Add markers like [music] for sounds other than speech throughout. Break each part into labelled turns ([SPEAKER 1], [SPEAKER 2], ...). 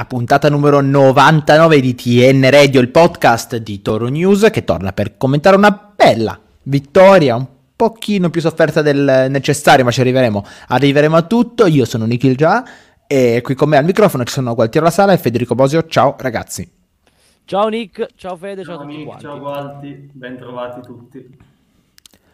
[SPEAKER 1] la puntata numero 99 di TN Radio, il podcast di Toro News che torna per commentare una bella vittoria, un pochino più sofferta del necessario, ma ci arriveremo. Arriveremo a tutto. Io sono Nikhil Già e qui con me al microfono ci sono Gualtiero La Sala e Federico Bosio. Ciao ragazzi.
[SPEAKER 2] Ciao Nick, ciao Fede, ciao,
[SPEAKER 3] ciao
[SPEAKER 2] a tutti
[SPEAKER 3] Nick,
[SPEAKER 2] quanti.
[SPEAKER 3] Ciao Gualti, ben trovati tutti.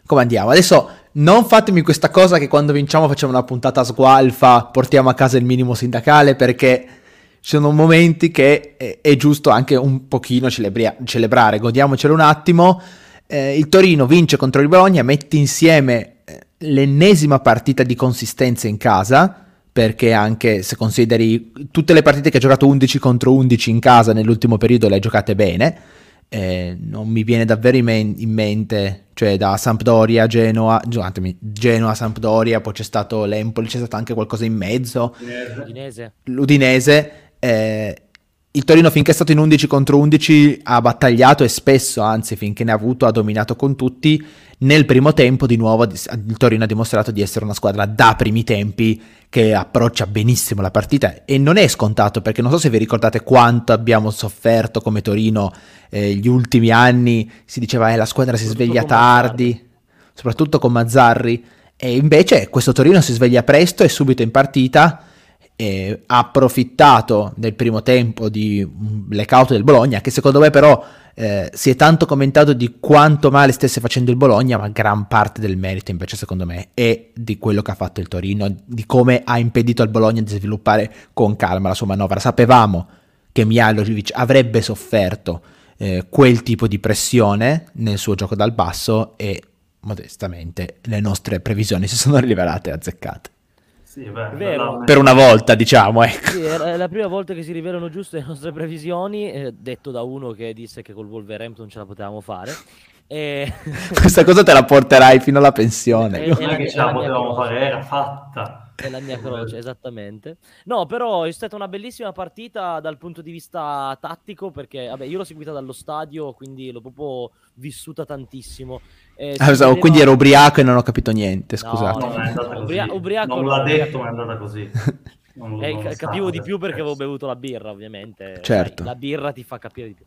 [SPEAKER 1] Come andiamo? Adesso non fatemi questa cosa che quando vinciamo facciamo una puntata sgualfa, portiamo a casa il minimo sindacale perché sono momenti che è, è giusto anche un pochino celebria- celebrare, godiamocelo un attimo. Eh, il Torino vince contro il Bologna, mette insieme eh, l'ennesima partita di consistenza in casa, perché anche se consideri tutte le partite che ha giocato 11 contro 11 in casa nell'ultimo periodo le ha giocate bene. Eh, non mi viene davvero in, men- in, mente, cioè da Sampdoria, Genoa, scusatemi, Genoa, Sampdoria, poi c'è stato l'Empoli, c'è stato anche qualcosa in mezzo,
[SPEAKER 2] L'Udinese,
[SPEAKER 1] l'Udinese eh, il Torino finché è stato in 11 contro 11 ha battagliato e spesso, anzi finché ne ha avuto, ha dominato con tutti. Nel primo tempo di nuovo il Torino ha dimostrato di essere una squadra da primi tempi che approccia benissimo la partita e non è scontato perché non so se vi ricordate quanto abbiamo sofferto come Torino eh, gli ultimi anni, si diceva eh, la squadra si sveglia tardi, Mazzarri. soprattutto con Mazzarri e invece questo Torino si sveglia presto e subito in partita eh, ha approfittato nel primo tempo di un blackout del Bologna, che secondo me però eh, si è tanto commentato di quanto male stesse facendo il Bologna, ma gran parte del merito invece secondo me è di quello che ha fatto il Torino, di come ha impedito al Bologna di sviluppare con calma la sua manovra. Sapevamo che Mihailovic avrebbe sofferto eh, quel tipo di pressione nel suo gioco dal basso e modestamente le nostre previsioni si sono rivelate azzeccate.
[SPEAKER 3] Sì, beh,
[SPEAKER 2] Vero.
[SPEAKER 1] Per una volta, diciamo, ecco.
[SPEAKER 2] Sì, è la prima volta che si rivelano giuste le nostre previsioni, eh, detto da uno che disse che col Wolverhampton ce la potevamo fare. E... [laughs]
[SPEAKER 1] Questa cosa te la porterai fino alla [laughs] pensione.
[SPEAKER 3] E, non è che ce la potevamo fare, era fatta.
[SPEAKER 2] È la mia [laughs] croce, esattamente. No, però è stata una bellissima partita dal punto di vista tattico, perché vabbè, io l'ho seguita dallo stadio, quindi l'ho proprio vissuta tantissimo.
[SPEAKER 1] Eh, ah, vedeva... Quindi ero ubriaco e non ho capito niente, scusate.
[SPEAKER 3] No, non è andata così. Ubria- ubriaco, non l'ha detto, ma è andata così. [laughs]
[SPEAKER 2] Non, eh, non capivo di più perché avevo bevuto la birra, ovviamente.
[SPEAKER 1] Certo.
[SPEAKER 2] Sai, la birra ti fa capire di più.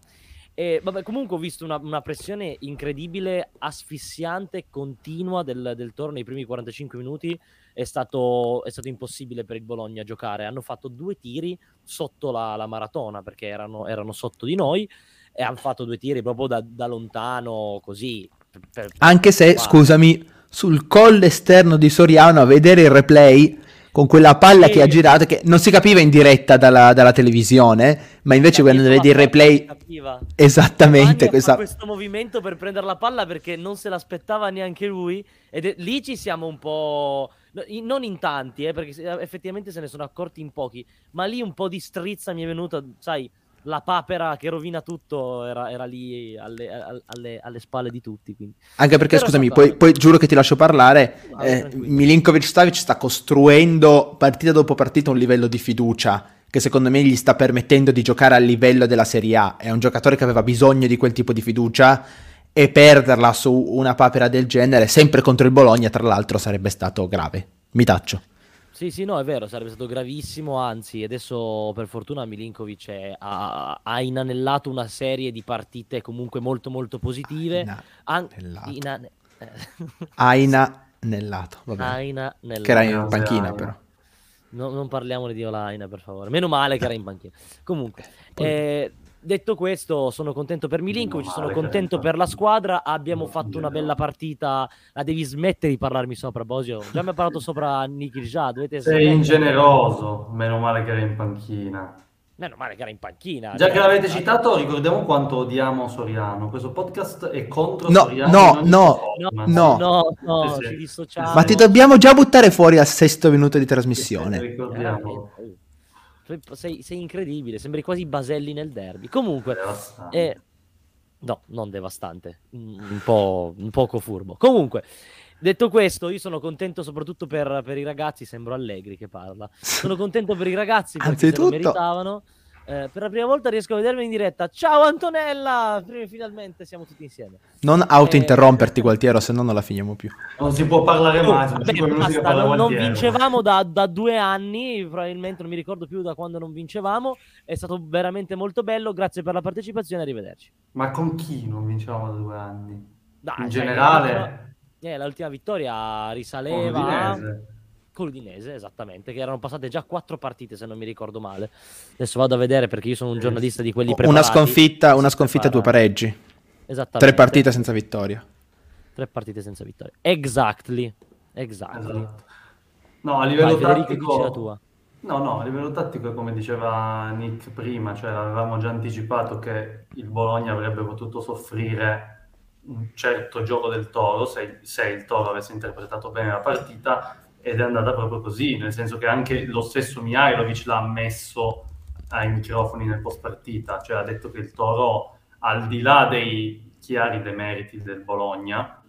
[SPEAKER 2] E vabbè, comunque ho visto una, una pressione incredibile, asfissiante, continua del, del Toro nei primi 45 minuti. È stato, è stato, impossibile per il Bologna giocare. Hanno fatto due tiri sotto la, la maratona perché erano, erano, sotto di noi e hanno fatto due tiri proprio da, da lontano, così.
[SPEAKER 1] Per, per Anche se, fare. scusami, sul colle esterno di Soriano a vedere il replay con quella palla sì. che ha girato, che non si capiva in diretta dalla, dalla televisione, ma invece quando vedi il replay... Esattamente.
[SPEAKER 2] Questa... questo movimento per prendere la palla perché non se l'aspettava neanche lui. Ed è... lì ci siamo un po'... Non in tanti, eh, perché effettivamente se ne sono accorti in pochi, ma lì un po' di strizza mi è venuta, sai, la papera che rovina tutto era, era lì alle, alle, alle, spalle di tutti. Quindi.
[SPEAKER 1] Anche perché, Però scusami, poi, poi, giuro che ti lascio parlare. Ah, eh, Milinkovic Savic sta costruendo partita dopo partita un livello di fiducia che secondo me gli sta permettendo di giocare a livello della Serie A. È un giocatore che aveva bisogno di quel tipo di fiducia e perderla su una papera del genere, sempre contro il Bologna, tra l'altro, sarebbe stato grave. Mi taccio.
[SPEAKER 2] Sì, sì, no, è vero, sarebbe stato gravissimo, anzi, adesso per fortuna Milinkovic è, ha, ha, inanellato una serie di partite comunque molto molto positive.
[SPEAKER 1] Aina, An- ina- Aina [laughs] nellato, vabbè.
[SPEAKER 2] Aina nellato.
[SPEAKER 1] Che era in panchina però.
[SPEAKER 2] No, non parliamo di Olaina, per favore. Meno male che era in panchina. Comunque, eh, detto questo, sono contento per Milinkovic, sono contento per la squadra. Abbiamo fatto una bella partita. La devi smettere di parlarmi sopra, Bosio. Già mi ha parlato sopra Niki già. Dovete
[SPEAKER 3] Sei ingeneroso. Meno male che era in panchina.
[SPEAKER 2] Meno male che era in panchina.
[SPEAKER 3] Già che l'avete citato, ricordiamo quanto odiamo Soriano. Questo podcast è contro
[SPEAKER 1] no,
[SPEAKER 3] Soriano.
[SPEAKER 1] No, no, no, no,
[SPEAKER 2] no, no, ci dissociamo.
[SPEAKER 1] Ma ti dobbiamo già buttare fuori al sesto minuto di trasmissione.
[SPEAKER 3] ricordiamo.
[SPEAKER 2] Sei, sei, incredibile, sembri quasi Baselli nel derby. Comunque, eh, no, non devastante, un, po', un poco furbo. Comunque, detto questo, io sono contento soprattutto per, per, i ragazzi. Sembro Allegri che parla. Sono contento per i ragazzi perché se lo meritavano. Eh, per la prima volta riesco a vedermi in diretta. Ciao Antonella! Finalmente siamo tutti insieme.
[SPEAKER 1] Non auto-interromperti, eh... Gualtiero, se no non la finiamo più.
[SPEAKER 3] Non si può parlare mai.
[SPEAKER 2] Oh, vabbè, basta, non, non, vincevamo da, da, due anni, probabilmente non mi ricordo più da quando non vincevamo. È stato veramente molto bello. Grazie per la partecipazione. Arrivederci.
[SPEAKER 3] Ma con chi non vincevamo da due anni? Dai, in cioè, generale.
[SPEAKER 2] L'ultima, eh, l'ultima vittoria risaleva con l'Udinese, esattamente, che erano passate già quattro partite, se non mi ricordo male. Adesso vado a vedere perché io sono un giornalista di quelli preparati.
[SPEAKER 1] Una sconfitta, una sconfitta e due pareggi. Esattamente. Tre partite senza vittoria.
[SPEAKER 2] Tre partite senza vittoria. Exactly. Exactly.
[SPEAKER 3] Esatto. No, a livello Vai, tattico... la tua. No, no, a livello tattico, come diceva Nick prima, cioè avevamo già anticipato che il Bologna avrebbe potuto soffrire un certo gioco del Toro se, se il Toro avesse interpretato bene la partita ed è andata proprio così, nel senso che anche lo stesso Mihailovic l'ha ammesso ai microfoni nel post partita, cioè ha detto che il Toro, al di là dei chiari demeriti del Bologna,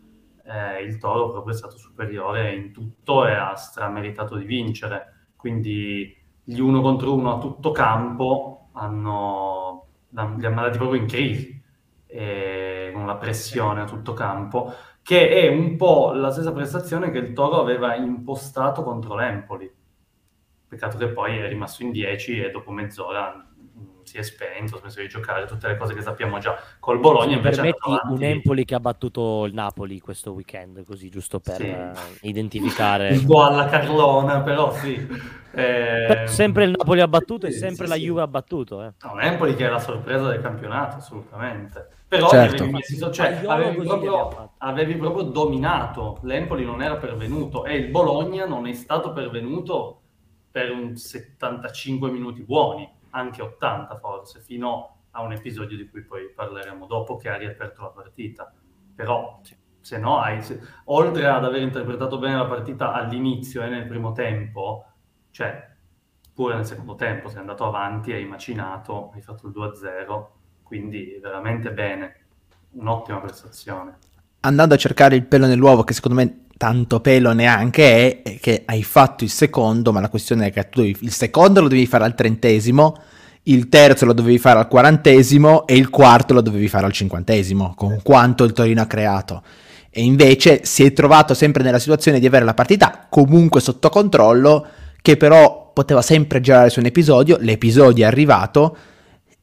[SPEAKER 3] eh, il Toro proprio è stato superiore in tutto e ha strameritato di vincere. Quindi gli uno contro uno a tutto campo hanno, li hanno mandati proprio in crisi, e, con la pressione a tutto campo che è un po' la stessa prestazione che il Toro aveva impostato contro l'Empoli. Peccato che poi è rimasto in 10 e dopo mezz'ora si è spento, ha smesso di giocare, tutte le cose che sappiamo già. Col Bologna
[SPEAKER 2] invece... Permetti un Empoli che ha battuto il Napoli questo weekend, così giusto per sì. uh, identificare...
[SPEAKER 3] un po' alla Carlona, però sì. [laughs]
[SPEAKER 2] Eh... Sempre il Napoli ha battuto sì, e sempre sì, la Juve ha battuto. Eh.
[SPEAKER 3] No, Empoli che è la sorpresa del campionato, assolutamente. Però certo. avevi, messo, cioè, avevi, proprio, avevi, proprio, dominato, l'Empoli non era pervenuto e il Bologna non è stato pervenuto per un 75 minuti buoni, anche 80 forse, fino a un episodio di cui poi parleremo dopo che ha riaperto la partita. Però se no, hai, se, oltre ad aver interpretato bene la partita all'inizio e nel primo tempo, cioè pure nel secondo tempo sei andato avanti, hai macinato, hai fatto il 2-0 quindi veramente bene, un'ottima prestazione.
[SPEAKER 1] Andando a cercare il pelo nell'uovo, che secondo me tanto pelo neanche è, che hai fatto il secondo, ma la questione è che tu il secondo lo devi fare al trentesimo, il terzo lo dovevi fare al quarantesimo e il quarto lo dovevi fare al cinquantesimo, con quanto il Torino ha creato. E invece si è trovato sempre nella situazione di avere la partita comunque sotto controllo, che però poteva sempre girare su un episodio, l'episodio è arrivato,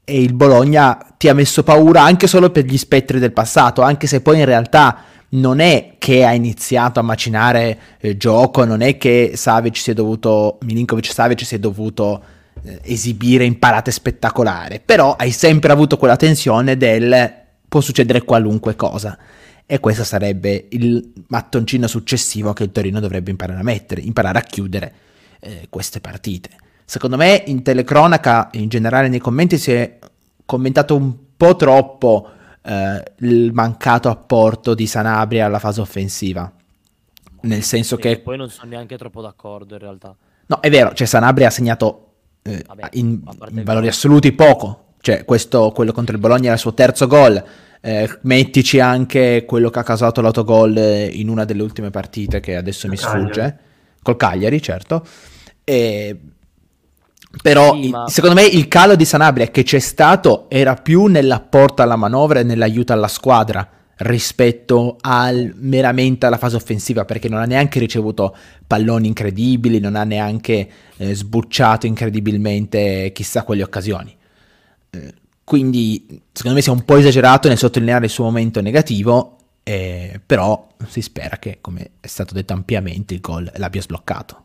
[SPEAKER 1] e il Bologna ti ha messo paura anche solo per gli spettri del passato, anche se poi in realtà non è che ha iniziato a macinare eh, gioco, non è che Savic si è dovuto, Milinkovic Savic si è dovuto eh, esibire in parate spettacolari, però hai sempre avuto quella tensione del può succedere qualunque cosa e questo sarebbe il mattoncino successivo che il Torino dovrebbe imparare a mettere, imparare a chiudere eh, queste partite. Secondo me in telecronaca, in generale nei commenti, si è commentato un po' troppo eh, il mancato apporto di Sanabria alla fase offensiva. Nel senso sì, che...
[SPEAKER 2] Poi non sono neanche troppo d'accordo in realtà.
[SPEAKER 1] No, è vero, cioè Sanabria ha segnato eh, Vabbè, in, in valori assoluti poco. Cioè, questo, quello contro il Bologna era il suo terzo gol. Eh, mettici anche quello che ha causato l'autogol eh, in una delle ultime partite che adesso mi sfugge. Cagliari. Col Cagliari, certo. E però sì, ma... secondo me il calo di Sanabria che c'è stato era più nell'apporto alla manovra e nell'aiuto alla squadra rispetto al, meramente alla fase offensiva perché non ha neanche ricevuto palloni incredibili, non ha neanche eh, sbucciato incredibilmente chissà quelle occasioni. Eh, quindi secondo me si è un po' esagerato nel sottolineare il suo momento negativo, eh, però si spera che, come è stato detto ampiamente, il gol l'abbia sbloccato.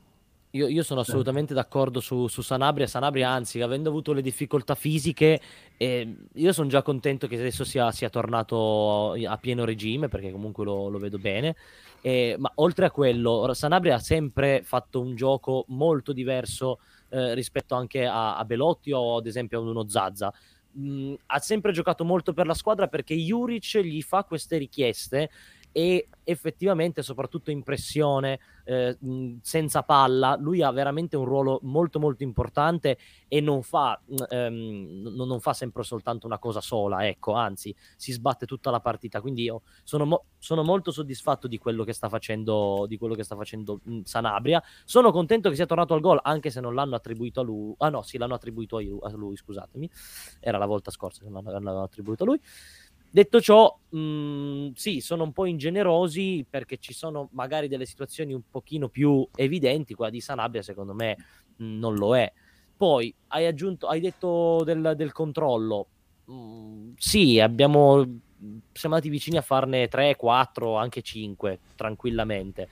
[SPEAKER 2] Io, io, sono assolutamente d'accordo su, su, Sanabria. Sanabria, anzi, avendo avuto le difficoltà fisiche, eh, io sono già contento che adesso sia, sia tornato a pieno regime, perché comunque lo, lo vedo bene. Eh, ma oltre a quello, Sanabria ha sempre fatto un gioco molto diverso eh, rispetto anche a, a, Belotti o ad esempio a uno Zazza. Mm, ha sempre giocato molto per la squadra perché Juric gli fa queste richieste e effettivamente soprattutto in pressione, eh, senza palla, lui ha veramente un ruolo molto molto importante e non fa, ehm, non fa sempre soltanto una cosa sola, ecco, anzi si sbatte tutta la partita, quindi io sono, mo- sono molto soddisfatto di quello che sta facendo, di quello che sta facendo Sanabria, sono contento che sia tornato al gol anche se non l'hanno attribuito a lui, ah no sì l'hanno attribuito a lui, a lui scusatemi, era la volta scorsa che non l'hanno attribuito a lui. Detto ciò, mh, mm, sì, sono un po' ingenerosi perché ci sono magari delle situazioni un pochino più evidenti. Quella di Sanabria, secondo me, mh, mm, non lo è. Poi hai aggiunto, hai detto del, del controllo. Mh, mm, sì, abbiamo, siamo andati vicini a farne 3, 4, anche 5 tranquillamente.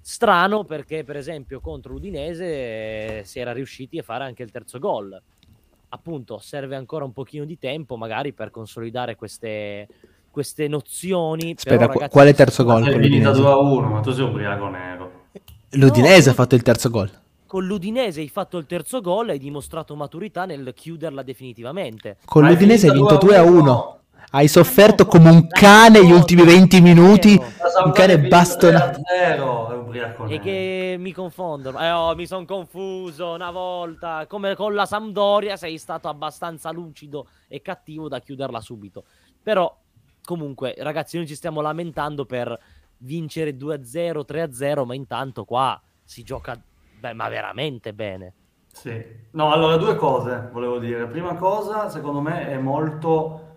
[SPEAKER 2] Strano perché, per esempio, contro l'Udinese eh, si era riusciti a fare anche il terzo gol appunto serve ancora un pochino di tempo magari per consolidare queste, queste nozioni.
[SPEAKER 1] Aspetta, Però, ragazzi, quale terzo gol?
[SPEAKER 3] È finita 2 a 1, ma tu sei ubriaco nero.
[SPEAKER 1] L'Udinese no, ha fatto il terzo gol.
[SPEAKER 2] Con l'Udinese hai fatto il terzo gol e hai dimostrato maturità nel chiuderla definitivamente.
[SPEAKER 1] Con l'Udinese hai vinto 2 a 1. Hai sofferto come un cane gli ultimi 20 minuti. Un cane bastonato.
[SPEAKER 2] E che mi confondo. Eh, oh, mi sono confuso una volta. Come con la Sampdoria sei stato abbastanza lucido e cattivo da chiuderla subito. Però, comunque, ragazzi, noi ci stiamo lamentando per vincere 2-0, 3-0, ma intanto qua si gioca, beh, ma veramente bene.
[SPEAKER 3] Sì. No, allora due cose volevo dire. Prima cosa, secondo me è molto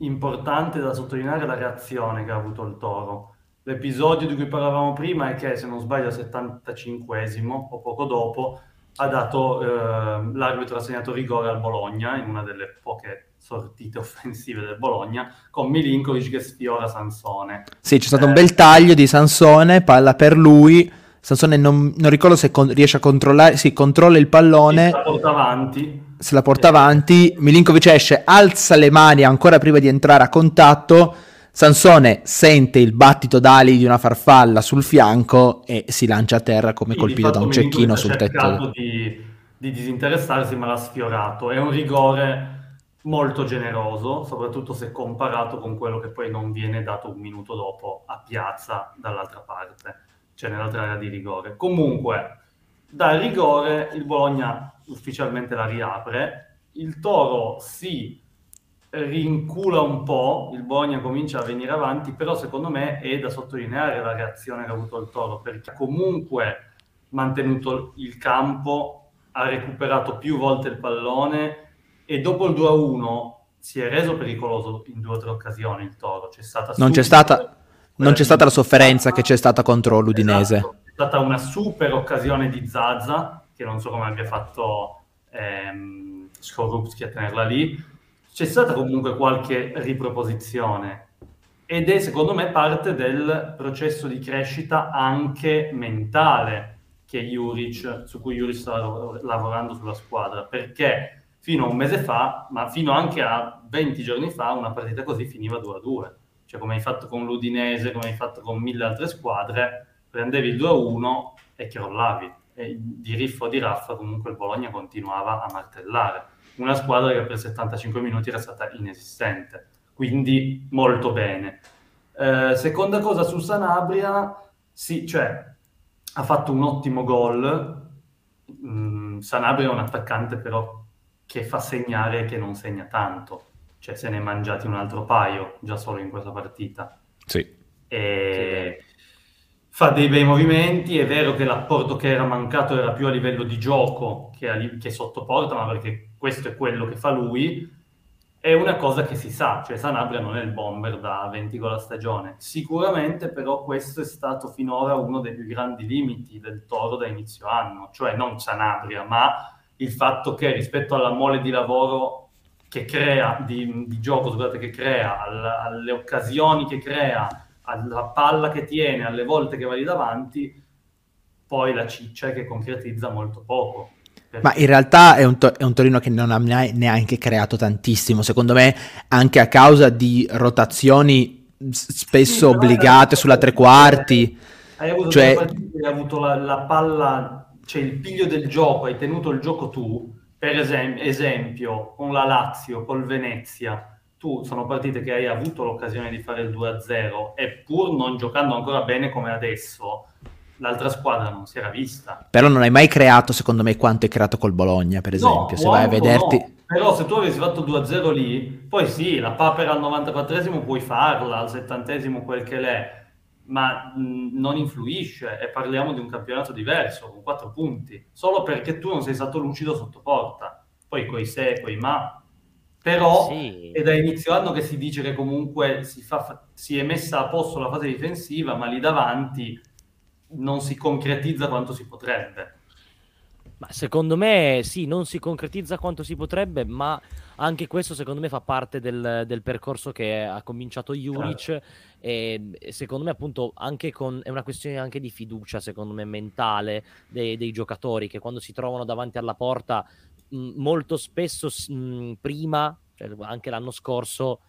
[SPEAKER 3] importante da sottolineare la reazione che ha avuto il Toro. L'episodio di cui parlavamo prima è che, se non sbaglio, al 75esimo o poco dopo, ha dato eh, l'arbitro ha segnato rigore al Bologna in una delle poche sortite [laughs] offensive del Bologna con Milinkovic che sfiora Sansone.
[SPEAKER 1] Sì, c'è stato eh, un bel taglio di Sansone, palla per lui. Sansone non, non ricordo se con, riesce a controllare, sì, controlla il pallone.
[SPEAKER 3] La porta avanti.
[SPEAKER 1] Se la porta avanti, Milinkovic esce, alza le mani ancora prima di entrare a contatto. Sansone sente il battito d'ali di una farfalla sul fianco e si lancia a terra come sì, colpito da un cecchino sul tetto.
[SPEAKER 3] Di, di disinteressarsi, ma l'ha sfiorato. È un rigore molto generoso, soprattutto se comparato con quello che poi non viene dato un minuto dopo a piazza dall'altra parte cioè nell'altra area di rigore. Comunque, dal rigore il Bologna ufficialmente la riapre, il Toro si rincula un po', il Bologna comincia a venire avanti, però secondo me è da sottolineare la reazione che ha avuto il Toro, perché comunque mantenuto il campo, ha recuperato più volte il pallone e dopo il 2-1 si è reso pericoloso in due o tre occasioni il Toro. C'è stata
[SPEAKER 1] non c'è stata non c'è stata la sofferenza che c'è stata contro l'Udinese.
[SPEAKER 3] Esatto. Stata una super occasione di Zaza, che non so come abbia fatto ehm, Skorupski a tenerla lì. C'è stata comunque qualche riproposizione ed è secondo me parte del processo di crescita anche mentale che Juric, su cui Juric sta lavorando sulla squadra, perché fino a un mese fa, ma fino anche a 20 giorni fa, una partita così finiva 2 a 2 cioè come hai fatto con l'Udinese, come hai fatto con mille altre squadre, prendevi il 2-1 e crollavi. E di riffo di raffa comunque il Bologna continuava a martellare. Una squadra che per 75 minuti era stata inesistente, quindi molto bene. Eh, seconda cosa su Sanabria, sì, cioè ha fatto un ottimo gol. Mm, Sanabria è un attaccante però che fa segnare e che non segna tanto cioè se ne è mangiati un altro paio già solo in questa partita.
[SPEAKER 1] Sì.
[SPEAKER 3] E... sì. Fa dei bei movimenti, è vero che l'apporto che era mancato era più a livello di gioco che, a, che sotto porta, ma perché questo è quello che fa lui, è una cosa che si sa, cioè Sanabria non è il bomber da 20 gol a stagione. Sicuramente però questo è stato finora uno dei più grandi limiti del Toro da inizio anno, cioè non Sanabria, ma il fatto che rispetto alla mole di lavoro che crea, di, di gioco, scusate, che crea, al, alle occasioni che crea, alla palla che tiene, alle volte che va lì davanti, poi la ciccia è che concretizza molto poco.
[SPEAKER 1] Perché... Ma in realtà è un, to- è un, Torino che non ha neanche creato tantissimo, secondo me anche a causa di rotazioni spesso sì, obbligate sulla tre quarti.
[SPEAKER 3] Hai avuto, cioè... hai avuto la, la palla, cioè il piglio del gioco, hai tenuto il gioco tu, per esempio, esempio, con la Lazio, col Venezia, tu sono partite che hai avuto l'occasione di fare il 2-0 e pur non giocando ancora bene come adesso, l'altra squadra non si era vista.
[SPEAKER 1] Però non hai mai creato, secondo me, quanto hai creato col Bologna, per esempio. No, se vai a vederti... No.
[SPEAKER 3] Però se tu avessi fatto 2-0 lì, poi sì, la papera al 94esimo puoi farla, al 70esimo quel che l'è, ma mh, non influisce e parliamo di un campionato diverso, con 4 punti, solo perché tu non sei stato lucido sotto porta. Poi coi se, coi ma, però sì. è da inizio anno che si dice che comunque si, fa, si, è messa a posto la fase difensiva, ma lì davanti non si concretizza quanto si potrebbe.
[SPEAKER 2] Ma secondo me sì, non si concretizza quanto si potrebbe, ma anche questo secondo me fa parte del, del percorso che ha cominciato Juric certo. e, e, secondo me appunto anche con, è una questione anche di fiducia secondo me mentale dei, dei giocatori che quando si trovano davanti alla porta molto spesso mh, prima, cioè anche l'anno scorso,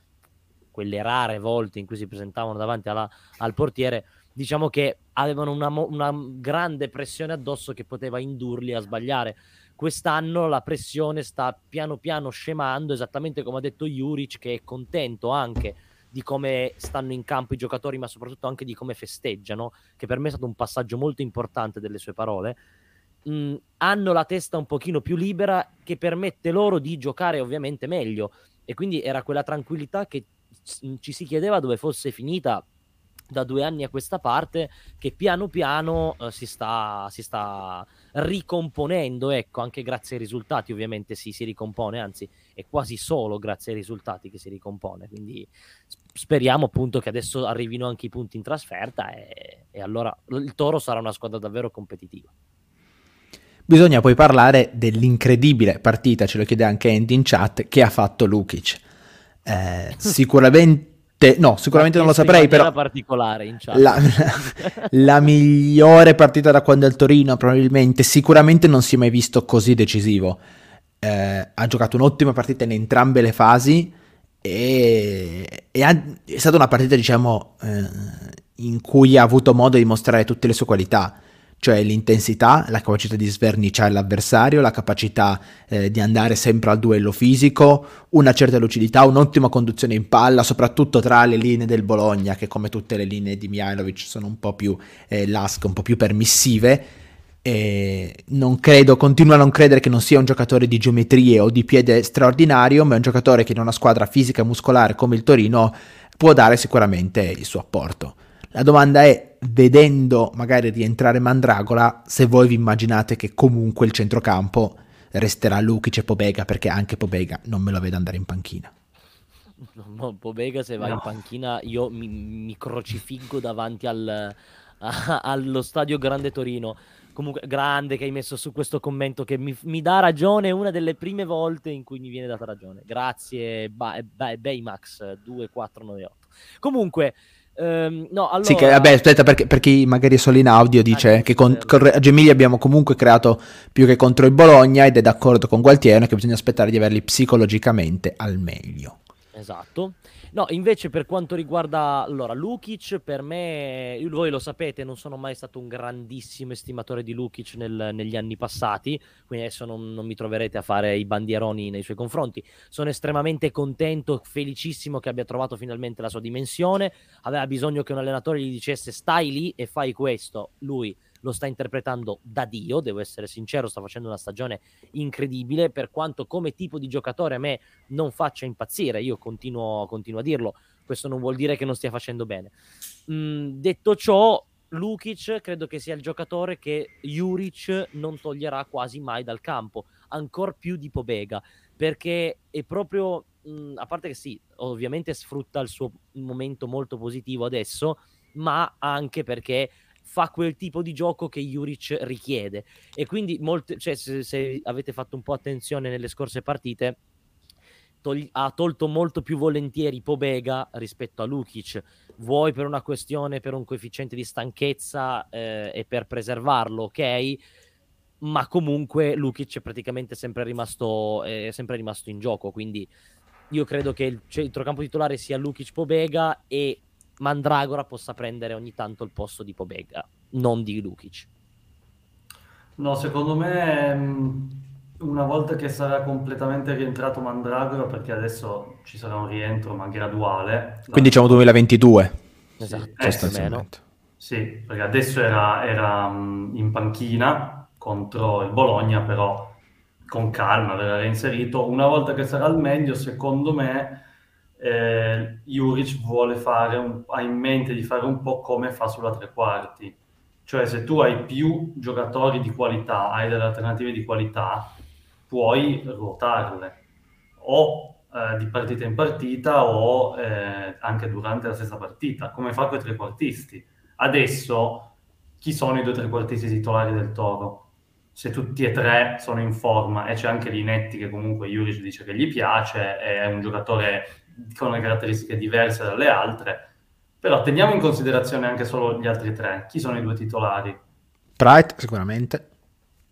[SPEAKER 2] quelle rare volte in cui si presentavano davanti alla, al portiere, diciamo che avevano una, una, grande pressione addosso che poteva indurli a sbagliare. Quest'anno la pressione sta piano piano scemando, esattamente come ha detto Juric, che è contento anche di come stanno in campo i giocatori, ma soprattutto anche di come festeggiano, che per me è stato un passaggio molto importante delle sue parole mh, hanno la testa un pochino più libera che permette loro di giocare ovviamente meglio e quindi era quella tranquillità che ci si chiedeva dove fosse finita da due anni a questa parte che piano piano uh, si, sta, si, sta, ricomponendo, ecco, anche grazie ai risultati ovviamente si, si, ricompone, anzi è quasi solo grazie ai risultati che si ricompone, quindi speriamo appunto che adesso arrivino anche i punti in trasferta e, e allora il Toro sarà una squadra davvero competitiva.
[SPEAKER 1] Bisogna poi parlare dell'incredibile partita, ce lo chiede anche Andy in chat, che ha fatto Lukic. Eh, [laughs] sicuramente, no, sicuramente non lo saprei, però
[SPEAKER 2] particolare in chat.
[SPEAKER 1] La, [laughs] la, migliore partita da quando è al Torino, probabilmente, sicuramente non si è mai visto così decisivo. Eh, ha giocato un'ottima partita in entrambe le fasi e, e ha, è stata una partita, diciamo, eh, in cui ha avuto modo di mostrare tutte le sue qualità cioè l'intensità, la capacità di sverniciare l'avversario, la capacità eh, di andare sempre al duello fisico, una certa lucidità, un'ottima conduzione in palla, soprattutto tra le linee del Bologna, che come tutte le linee di Mihailovic sono un po' più eh, lasche, un po' più permissive. E non credo, continuo a non credere che non sia un giocatore di geometrie o di piede straordinario, ma è un giocatore che in una squadra fisica e muscolare come il Torino può dare sicuramente il suo apporto. La domanda è, vedendo magari rientrare Mandragola, se voi vi immaginate che comunque il centrocampo resterà Lukic e Pobega, perché anche Pobega non me lo vedo andare in panchina.
[SPEAKER 2] No, Pobega se va no. in panchina io mi, mi crocifiggo davanti al, a, allo stadio Grande Torino. Comunque, grande che hai messo su questo commento che mi, mi, dà ragione, una delle prime volte in cui mi viene data ragione. Grazie, ba, ba, Baymax 2498. Comunque, Um, no, allora...
[SPEAKER 1] Sì, che, vabbè, aspetta, perché, per chi magari è solo in audio dice ah, che con, con Gemili abbiamo comunque creato più che contro il Bologna ed è d'accordo con Gualtieri che bisogna aspettare di averli psicologicamente al meglio.
[SPEAKER 2] Esatto. No, invece per quanto riguarda allora Lukic, per me, voi lo sapete, non sono mai stato un grandissimo estimatore di Lukic nel, negli anni passati, quindi adesso non, non, mi troverete a fare i bandieroni nei suoi confronti. Sono estremamente contento, felicissimo che abbia trovato finalmente la sua dimensione. Aveva bisogno che un allenatore gli dicesse stai lì e fai questo. Lui lo sta interpretando da Dio, devo essere sincero, sta facendo una stagione incredibile, per quanto come tipo di giocatore a me non faccia impazzire, io continuo, continuo a dirlo, questo non vuol dire che non stia facendo bene. Mm, detto ciò, Lukic credo che sia il giocatore che Juric non toglierà quasi mai dal campo, ancora più di Pobega, perché è proprio, mh, a parte che sì, ovviamente sfrutta il suo momento molto positivo adesso, ma anche perché fa quel tipo di gioco che Juric richiede. E quindi, molte, cioè, se, se, avete fatto un po' attenzione nelle scorse partite, ha tolto molto più volentieri Pobega rispetto a Lukic. Vuoi per una questione, per un coefficiente di stanchezza eh, e per preservarlo, ok? Ma comunque Lukic è praticamente sempre rimasto, è sempre rimasto in gioco. Quindi io credo che il centrocampo titolare sia Lukic Pobega e Mandragora possa prendere ogni tanto il posto di Pobega, non di Lukic.
[SPEAKER 3] No, secondo me mm, una volta che sarà completamente rientrato Mandragora, perché adesso ci sarà un rientro ma graduale.
[SPEAKER 1] Quindi diciamo 2022.
[SPEAKER 2] Esatto, eh,
[SPEAKER 3] sì, perché adesso era, era in panchina contro il Bologna, però con calma verrà reinserito. Una volta che sarà al meglio, secondo me, eh, Juric vuole fare un, ha in mente di fare un po' come fa sulla tre quarti. Cioè, se tu hai più giocatori di qualità, hai delle alternative di qualità, puoi ruotarle o eh, di partita in partita o eh, anche durante la stessa partita, come fa con i trequartisti. Adesso, chi sono i due trequartisti titolari del Toro? Se tutti e tre sono in forma e c'è anche Linetti che comunque Juric dice che gli piace, è un giocatore con le caratteristiche diverse dalle altre, però teniamo in considerazione anche solo gli altri tre. Chi sono i due titolari?
[SPEAKER 1] Bright sicuramente.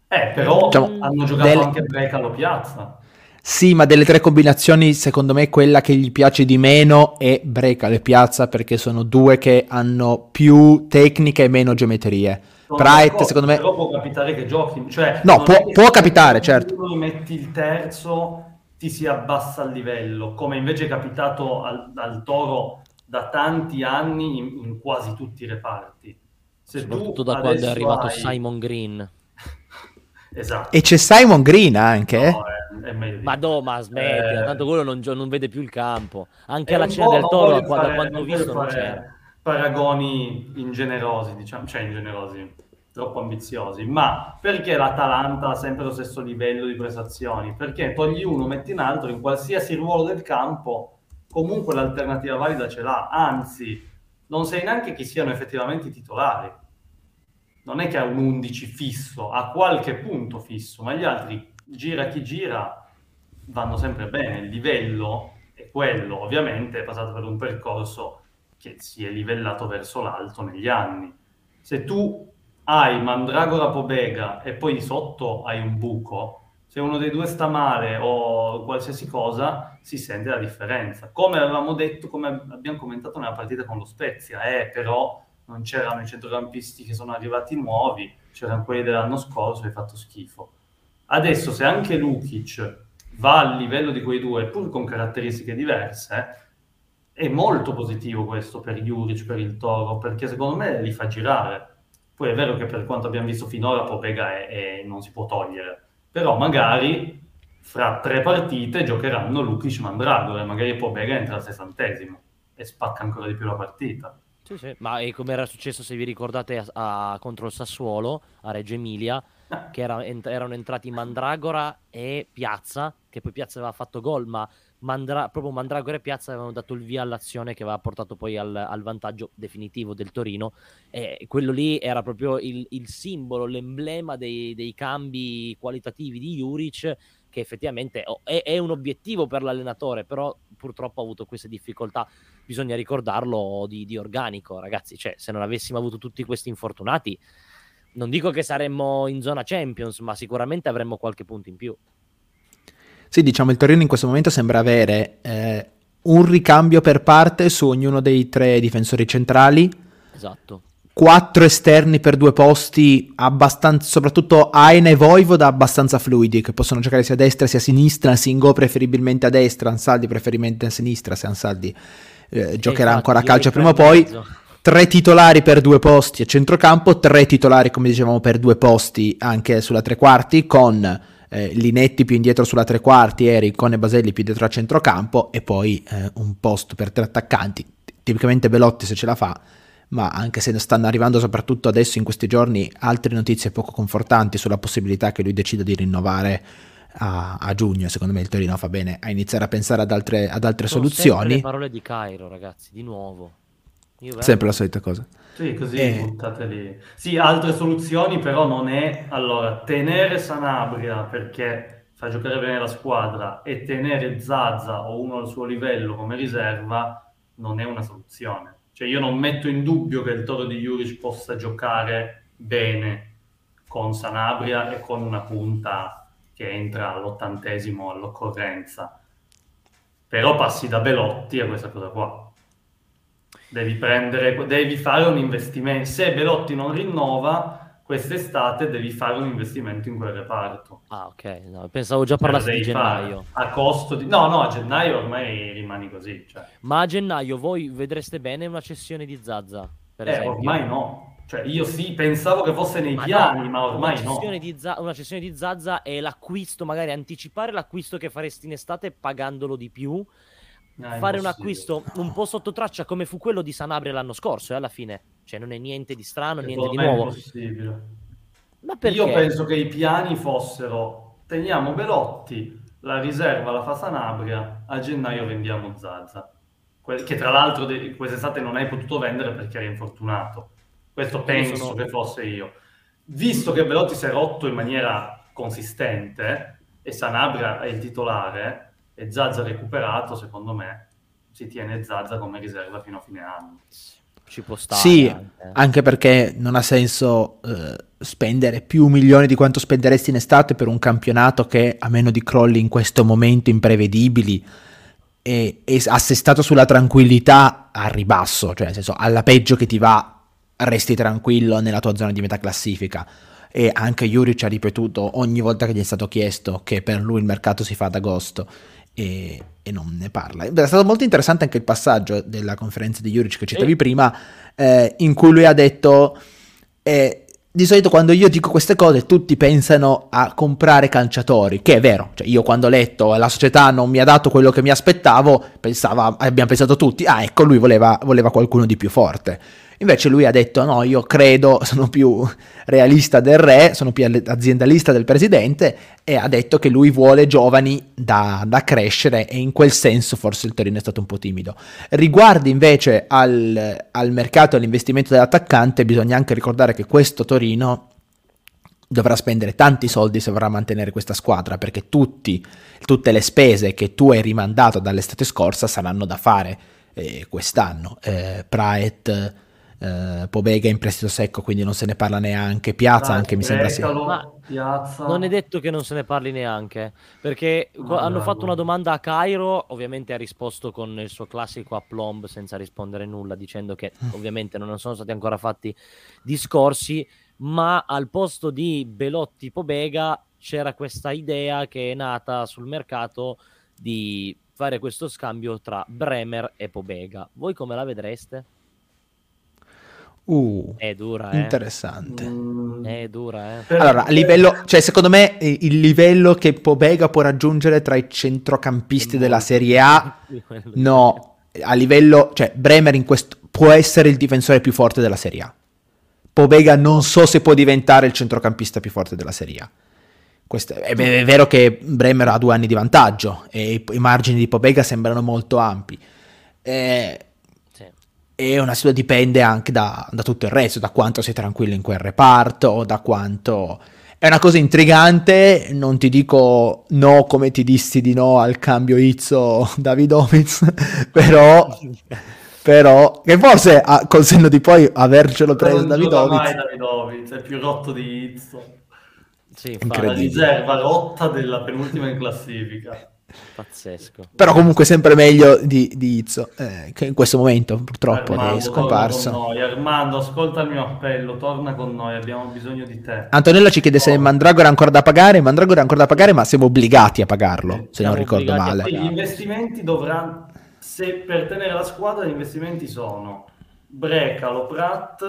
[SPEAKER 3] Eh, però diciamo, hanno giocato del... anche Brecalo Piazza.
[SPEAKER 1] Sì, ma delle tre combinazioni, secondo me quella che gli piace di meno è Brecalo e Piazza, perché sono due che hanno più tecnica e meno geometrie. Bright, secondo me...
[SPEAKER 3] Però può capitare che giochi, cioè...
[SPEAKER 1] No, può, può capitare, certo.
[SPEAKER 3] Metti il terzo, ti si abbassa il livello, come invece è capitato al, al Toro da tanti anni in, in, quasi tutti i reparti.
[SPEAKER 2] Se Soprattutto da quando è arrivato hai... Simon Green. [laughs]
[SPEAKER 3] Esatto.
[SPEAKER 1] E c'è Simon Green anche.
[SPEAKER 3] No, è, è meglio
[SPEAKER 2] ma no, ma smetti, eh... tanto quello non, non, vede più il campo. Anche alla cena del Toro, fare, quando ho visto, non c'era.
[SPEAKER 3] Paragoni ingenerosi, diciamo, cioè ingenerosi, troppo ambiziosi. Ma perché l'Atalanta ha sempre lo stesso livello di prestazioni? Perché togli uno, metti un altro, in qualsiasi ruolo del campo, comunque l'alternativa valida ce l'ha. Anzi, non sai neanche chi siano effettivamente i titolari non è che ha un 11 fisso, ha qualche punto fisso, ma gli altri, gira chi gira, vanno sempre bene. Il livello è quello, ovviamente è passato per un percorso che si è livellato verso l'alto negli anni. Se tu hai Mandragora Pobega e poi sotto hai un buco, se uno dei due sta male o qualsiasi cosa, si sente la differenza. Come avevamo detto, come abbiamo commentato nella partita con lo Spezia, eh, però non c'erano i centrocampisti che sono arrivati nuovi, c'erano quelli dell'anno scorso hai fatto schifo. Adesso se anche Lukic va al livello di quei due, pur con caratteristiche diverse, è molto positivo questo per Juric, per il Toro, perché secondo me li fa girare. Poi è vero che per quanto abbiamo visto finora Pobega è, è, non si può togliere, però magari fra tre partite giocheranno Lukic Mandragora, magari Pobega entra al sessantesimo e spacca ancora di più la partita.
[SPEAKER 2] Sì, sì. Ma è come era successo, se vi ricordate, a, a, contro il Sassuolo, a Reggio Emilia, ah. che era, ent- erano entrati Mandragora e Piazza, che poi Piazza aveva fatto gol, ma Mandra- proprio Mandragora e Piazza avevano dato il via all'azione che aveva portato poi al, al vantaggio definitivo del Torino. E quello lì era proprio il, il simbolo, l'emblema dei, dei cambi qualitativi di Juric che effettivamente è, è, un obiettivo per l'allenatore, però purtroppo ha avuto queste difficoltà. Bisogna ricordarlo di, di organico, ragazzi. Cioè, se non avessimo avuto tutti questi infortunati, non dico che saremmo in zona Champions, ma sicuramente avremmo qualche punto in più.
[SPEAKER 1] Sì, diciamo, il Torino in questo momento sembra avere eh, un ricambio per parte su ognuno dei tre difensori centrali.
[SPEAKER 2] Esatto
[SPEAKER 1] quattro esterni per due posti, abbastanza, soprattutto Aina e Voivoda abbastanza fluidi, che possono giocare sia a destra sia a sinistra, Singo preferibilmente a destra, Ansaldi preferibilmente a sinistra, se Ansaldi eh, giocherà ancora a calcio prima o poi. Tre titolari per due posti a centrocampo, tre titolari come dicevamo per due posti anche sulla tre quarti, con eh, Linetti più indietro sulla tre quarti, Eric con e Baselli più dietro a centrocampo e poi eh, un posto per tre attaccanti. Tipicamente Belotti se ce la fa ma anche se stanno arrivando soprattutto adesso in questi giorni altre notizie poco confortanti sulla possibilità che lui decida di rinnovare a, a giugno, secondo me il Torino fa bene a iniziare a pensare ad altre, ad altre soluzioni. le
[SPEAKER 2] parole di Cairo, ragazzi, di nuovo.
[SPEAKER 1] Sempre la solita cosa.
[SPEAKER 3] Sì, così e... buttateli. Sì, altre soluzioni però non è... Allora, tenere Sanabria perché fa giocare bene la squadra e tenere Zaza o uno al suo livello come riserva non è una soluzione cioè io non metto in dubbio che il toro di Juric possa giocare bene con Sanabria e con una punta che entra all'ottantesimo all'occorrenza. Però passi da Belotti a questa cosa qua. Devi prendere, devi fare un investimento. Se Belotti non rinnova, quest'estate devi fare un investimento in quel reparto.
[SPEAKER 2] Ah, ok. No, pensavo già parlassi di gennaio.
[SPEAKER 3] A costo di... No, no, a gennaio ormai rimani così. Cioè.
[SPEAKER 2] Ma a gennaio voi vedreste bene una cessione di Zazza? Per
[SPEAKER 3] eh,
[SPEAKER 2] esempio?
[SPEAKER 3] ormai no. Cioè, io sì, pensavo che fosse nei ma piani, no, ma ormai
[SPEAKER 2] una no. Di Z- una cessione di Zazza è l'acquisto, magari anticipare l'acquisto che faresti in estate pagandolo di più No, fare un acquisto un po' sotto traccia come fu quello di Sanabria l'anno scorso, e eh, alla fine, cioè non è niente di strano, niente di nuovo.
[SPEAKER 3] Ma perché? Io penso che i piani fossero teniamo Belotti, la riserva la fa Sanabria, a gennaio vendiamo Zazza, che tra l'altro de- quest'estate non hai potuto vendere perché era infortunato. Questo penso sono... che fosse io. Visto che Belotti si è rotto in maniera consistente e Sanabria è il titolare, e Zazza recuperato, secondo me, si tiene Zazza come riserva fino a fine anno.
[SPEAKER 2] Ci può stare.
[SPEAKER 1] Sì, anche, anche perché non ha senso eh, spendere più milioni di quanto spenderesti in estate per un campionato che, a meno di crolli in questo momento imprevedibili, è, è assestato sulla tranquillità al ribasso, cioè nel senso alla peggio che ti va resti tranquillo nella tua zona di metà classifica e anche Juric ha ripetuto ogni volta che gli è stato chiesto che per lui il mercato si fa ad agosto e, e, non ne parla. È stato molto interessante anche il passaggio della conferenza di Juric che citavi e... prima, eh, in cui lui ha detto... Eh, di solito quando io dico queste cose tutti pensano a comprare calciatori, che è vero, cioè io quando ho letto la società non mi ha dato quello che mi aspettavo, pensava, abbiamo pensato tutti, ah ecco lui voleva, voleva qualcuno di più forte. Invece lui ha detto no, io credo, [laughs] sono più realista del re, sono più aziendalista del presidente e ha detto che lui vuole giovani da, da crescere e in quel senso forse il Torino è stato un po' timido. Riguardo invece al, al mercato e all'investimento dell'attaccante, bisogna anche ricordare che questo Torino dovrà spendere tanti soldi se vorrà mantenere questa squadra perché tutti, tutte le spese che tu hai rimandato dall'estate scorsa saranno da fare eh, quest'anno. Eh, Praet eh, Pobega in prestito secco, quindi non se ne parla neanche. Piazza anche mi sembra sia.
[SPEAKER 2] Piazza. Non è detto che non se ne parli neanche, perché no, hanno bravo. fatto una domanda a Cairo, ovviamente ha risposto con il suo classico aplomb senza rispondere nulla, dicendo che ovviamente non sono stati ancora fatti discorsi, ma al posto di Belotti Pobega c'era questa idea che è nata sul mercato di fare questo scambio tra Bremer e Pobega. Voi come la vedreste?
[SPEAKER 1] Uh,
[SPEAKER 2] è dura, eh.
[SPEAKER 1] Interessante.
[SPEAKER 2] Mm. È dura,
[SPEAKER 1] eh. Allora, a livello, cioè, secondo me il livello che Pobega può raggiungere tra i centrocampisti della Serie A, [laughs] no, a livello, cioè, Bremer in questo può essere il difensore più forte della Serie A. Pobega non so se può diventare il centrocampista più forte della Serie A. Questo, è, è, vero che Bremer ha due anni di vantaggio e i, i margini di Pobega sembrano molto ampi. Eh, e una situazione dipende anche da, da, tutto il resto, da quanto sei tranquillo in quel reparto, da quanto... È una cosa intrigante, non ti dico no come ti dissi di no al cambio Izzo [laughs] Davidovic, [laughs] però... però che forse ah, col senno di poi avercelo preso Davidovic... Non
[SPEAKER 3] Davidovic, è più rotto di Izzo. Sì, la riserva rotta della penultima in classifica.
[SPEAKER 2] Pazzesco.
[SPEAKER 1] Però comunque sempre meglio di, di Izzo, eh, che in questo momento purtroppo Armando, è scomparso.
[SPEAKER 3] Noi. Armando, ascolta il mio appello, torna con noi, abbiamo bisogno di te.
[SPEAKER 1] Antonella ci chiede oh. se Mandragora è ancora da pagare, Mandragora è ancora da pagare, ma siamo obbligati a pagarlo, eh, se non ricordo male.
[SPEAKER 3] Gli investimenti dovranno, se per tenere la squadra gli investimenti sono Brecalo, Pratt,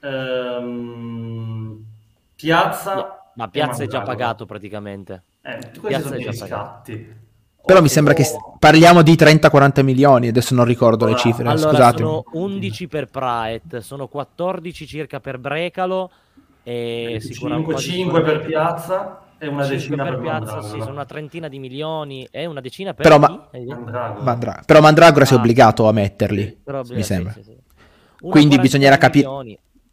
[SPEAKER 3] ehm, Piazza... No,
[SPEAKER 2] ma Piazza è già pagato praticamente.
[SPEAKER 3] Eh, questi sono i riscatti.
[SPEAKER 1] Però mi sembra che parliamo di 30-40 milioni, adesso non ricordo le cifre,
[SPEAKER 2] allora,
[SPEAKER 1] scusatemi.
[SPEAKER 2] sono 11 per Praet, sono 14 circa per Brecalo e
[SPEAKER 3] 5, 5 per Piazza e una decina per, per Piazza,
[SPEAKER 2] sì, sono una trentina di milioni e una decina per
[SPEAKER 1] Però, ma... Mandragora. Mandragora. Però Mandragora ah, si è obbligato a metterli, però, mi sembra. Sì, sì, Quindi bisognerà capire...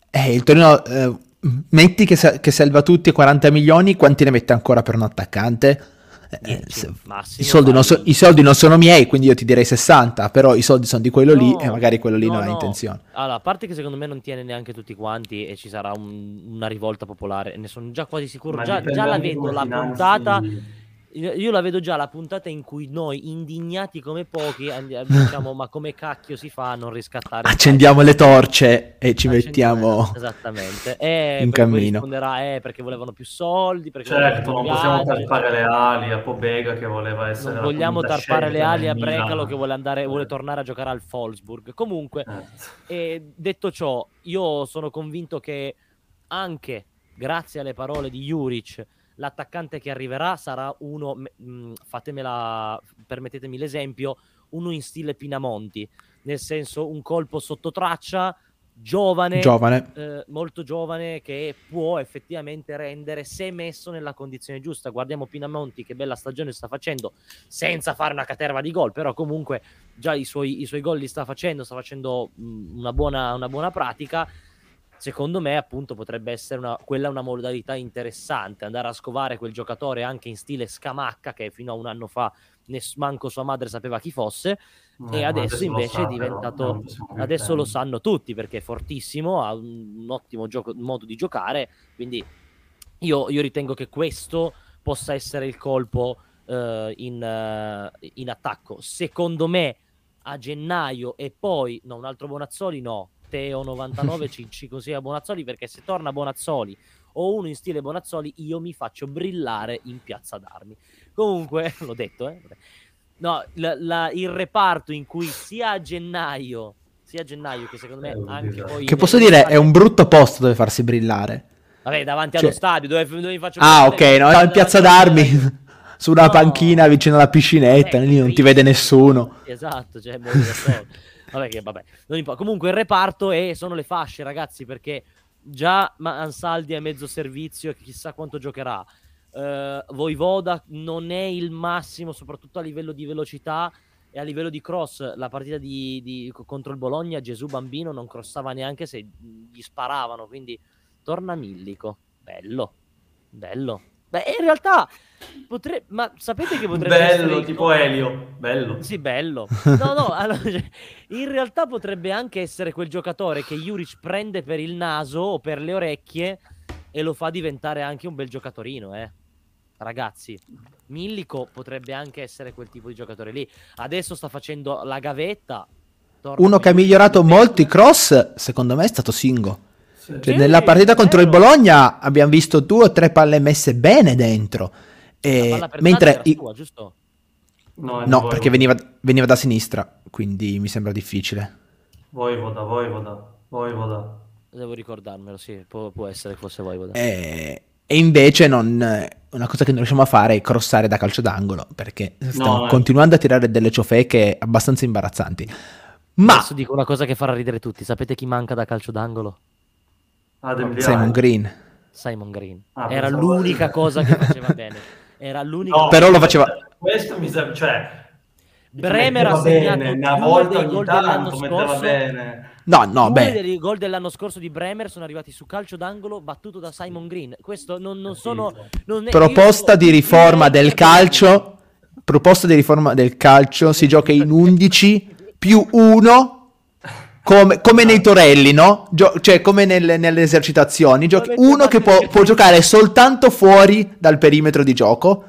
[SPEAKER 1] Eh, il Torino... Eh, metti che, che salva tutti 40 milioni, quanti ne mette ancora per un attaccante? Eh, I, soldi so, I, soldi non sono miei, quindi io ti direi 60, però i soldi sono di quello no, lì e magari quello lì no, non ha intenzione.
[SPEAKER 2] Allora, a parte che secondo me non tiene neanche tutti quanti e ci sarà un, una rivolta popolare, ne sono già quasi sicuro, già, già la vedo la puntata io la vedo già la puntata in cui noi, indignati come pochi, [laughs] diciamo ma come cacchio si fa a non riscattare?
[SPEAKER 1] Accendiamo le torce e ci mettiamo
[SPEAKER 2] esattamente. E
[SPEAKER 1] in cammino.
[SPEAKER 2] risponderà eh, perché volevano più soldi. Perché
[SPEAKER 3] certo, non possiamo tarpare le ali a Pobega che voleva essere.
[SPEAKER 2] Non vogliamo tarpare le ali a Brecalo che vuole, andare, vuole tornare a giocare al Wolfsburg. Comunque, eh. detto ciò, io sono convinto che anche grazie alle parole di Juric l'attaccante che arriverà sarà uno, mh, mm, fatemela, permettetemi l'esempio, uno in stile Pinamonti, nel senso un colpo sotto traccia, giovane,
[SPEAKER 1] giovane.
[SPEAKER 2] Eh, molto giovane, che può effettivamente rendere se messo nella condizione giusta. Guardiamo Pinamonti, che bella stagione sta facendo, senza fare una caterva di gol, però comunque già i suoi, i suoi gol li sta facendo, sta facendo mh, mm, una, buona, una buona pratica secondo me appunto potrebbe essere una, quella una modalità interessante, andare a scovare quel giocatore anche in stile Scamacca che fino a un anno fa ness- manco sua madre sapeva chi fosse no, e adesso, adesso invece è diventato, adesso lo sanno tutti perché è fortissimo, ha un, un ottimo gioco, modo di giocare, quindi io, io, ritengo che questo possa essere il colpo uh, in, uh, in attacco. Secondo me a gennaio e poi no, un altro Bonazzoli no, Teo 99 ci, ci consiglia Bonazzoli perché se torna Bonazzoli o uno in stile Bonazzoli io mi faccio brillare in piazza d'armi. Comunque, [laughs] l'ho detto, eh? No, la, la, il reparto in cui sia a gennaio, sia a gennaio che secondo me anche poi...
[SPEAKER 1] Che posso dire, è un brutto posto dove farsi brillare.
[SPEAKER 2] Vabbè, davanti cioè... allo stadio, dove, dove mi faccio...
[SPEAKER 1] Ah, ok, no, in piazza d'armi... [laughs] su una no, panchina vicino alla piscinetta, eh, lì non ti vede nessuno.
[SPEAKER 2] Esatto, cioè, [laughs] Vabbè, che vabbè. Comunque il reparto e sono le fasce, ragazzi, perché già Ansaldi è mezzo servizio e chissà quanto giocherà. Uh, Voivoda non è il massimo, soprattutto a livello di velocità e a livello di cross. La partita di, di, contro il Bologna, Gesù Bambino non crossava neanche se gli sparavano. Quindi torna Millico. Bello, bello. Beh, in realtà potrebbe. Ma sapete che potrebbe
[SPEAKER 3] bello,
[SPEAKER 2] essere.
[SPEAKER 3] tipo Elio. Bello.
[SPEAKER 2] Sì, bello. [laughs] No, no. allora, cioè, in realtà potrebbe anche essere quel giocatore che Juric prende per il naso o per le orecchie e lo fa diventare anche un bel giocatorino, eh. Ragazzi, Millico potrebbe anche essere quel tipo di giocatore lì. Adesso sta facendo la gavetta.
[SPEAKER 1] Uno che ha migliorato molti cross, secondo me, è stato Singo. Cioè, nella partita contro il Bologna abbiamo visto due o tre palle messe bene dentro. E... mentre i... sua, giusto? No, no perché veniva, veniva, da sinistra, quindi mi sembra difficile.
[SPEAKER 3] Voivoda, Voivoda, Voivoda.
[SPEAKER 2] Devo ricordarmelo, sì, può, può essere che fosse Voivoda.
[SPEAKER 1] E, e invece non, una cosa che non riusciamo a fare è crossare da calcio d'angolo, perché stiamo no, eh. continuando a tirare delle ciofeche abbastanza imbarazzanti. Ma...
[SPEAKER 2] Adesso dico una cosa che farà ridere tutti, sapete chi manca da calcio d'angolo?
[SPEAKER 3] Adam
[SPEAKER 1] Simon Green.
[SPEAKER 2] Simon Green. Ah, Era l'unica cosa che faceva [laughs] bene. Era l'unica
[SPEAKER 1] no, Però lo faceva...
[SPEAKER 3] Questo mi sa... Cioè...
[SPEAKER 2] Bremer ha segnato bene, una volta gol dell'anno scorso.
[SPEAKER 3] Bene.
[SPEAKER 1] No, no, beh.
[SPEAKER 2] dei gol dell'anno scorso di Bremer sono arrivati su calcio d'angolo battuto da Simon Green. Questo non, non sono... Non
[SPEAKER 1] è... Proposta di riforma del calcio. Proposta di riforma del calcio. Si gioca in 11 più 1 come, come, nei torelli, no? Gio- cioè, come nelle, nelle esercitazioni. Giochi- uno che può, può, giocare soltanto fuori dal perimetro di gioco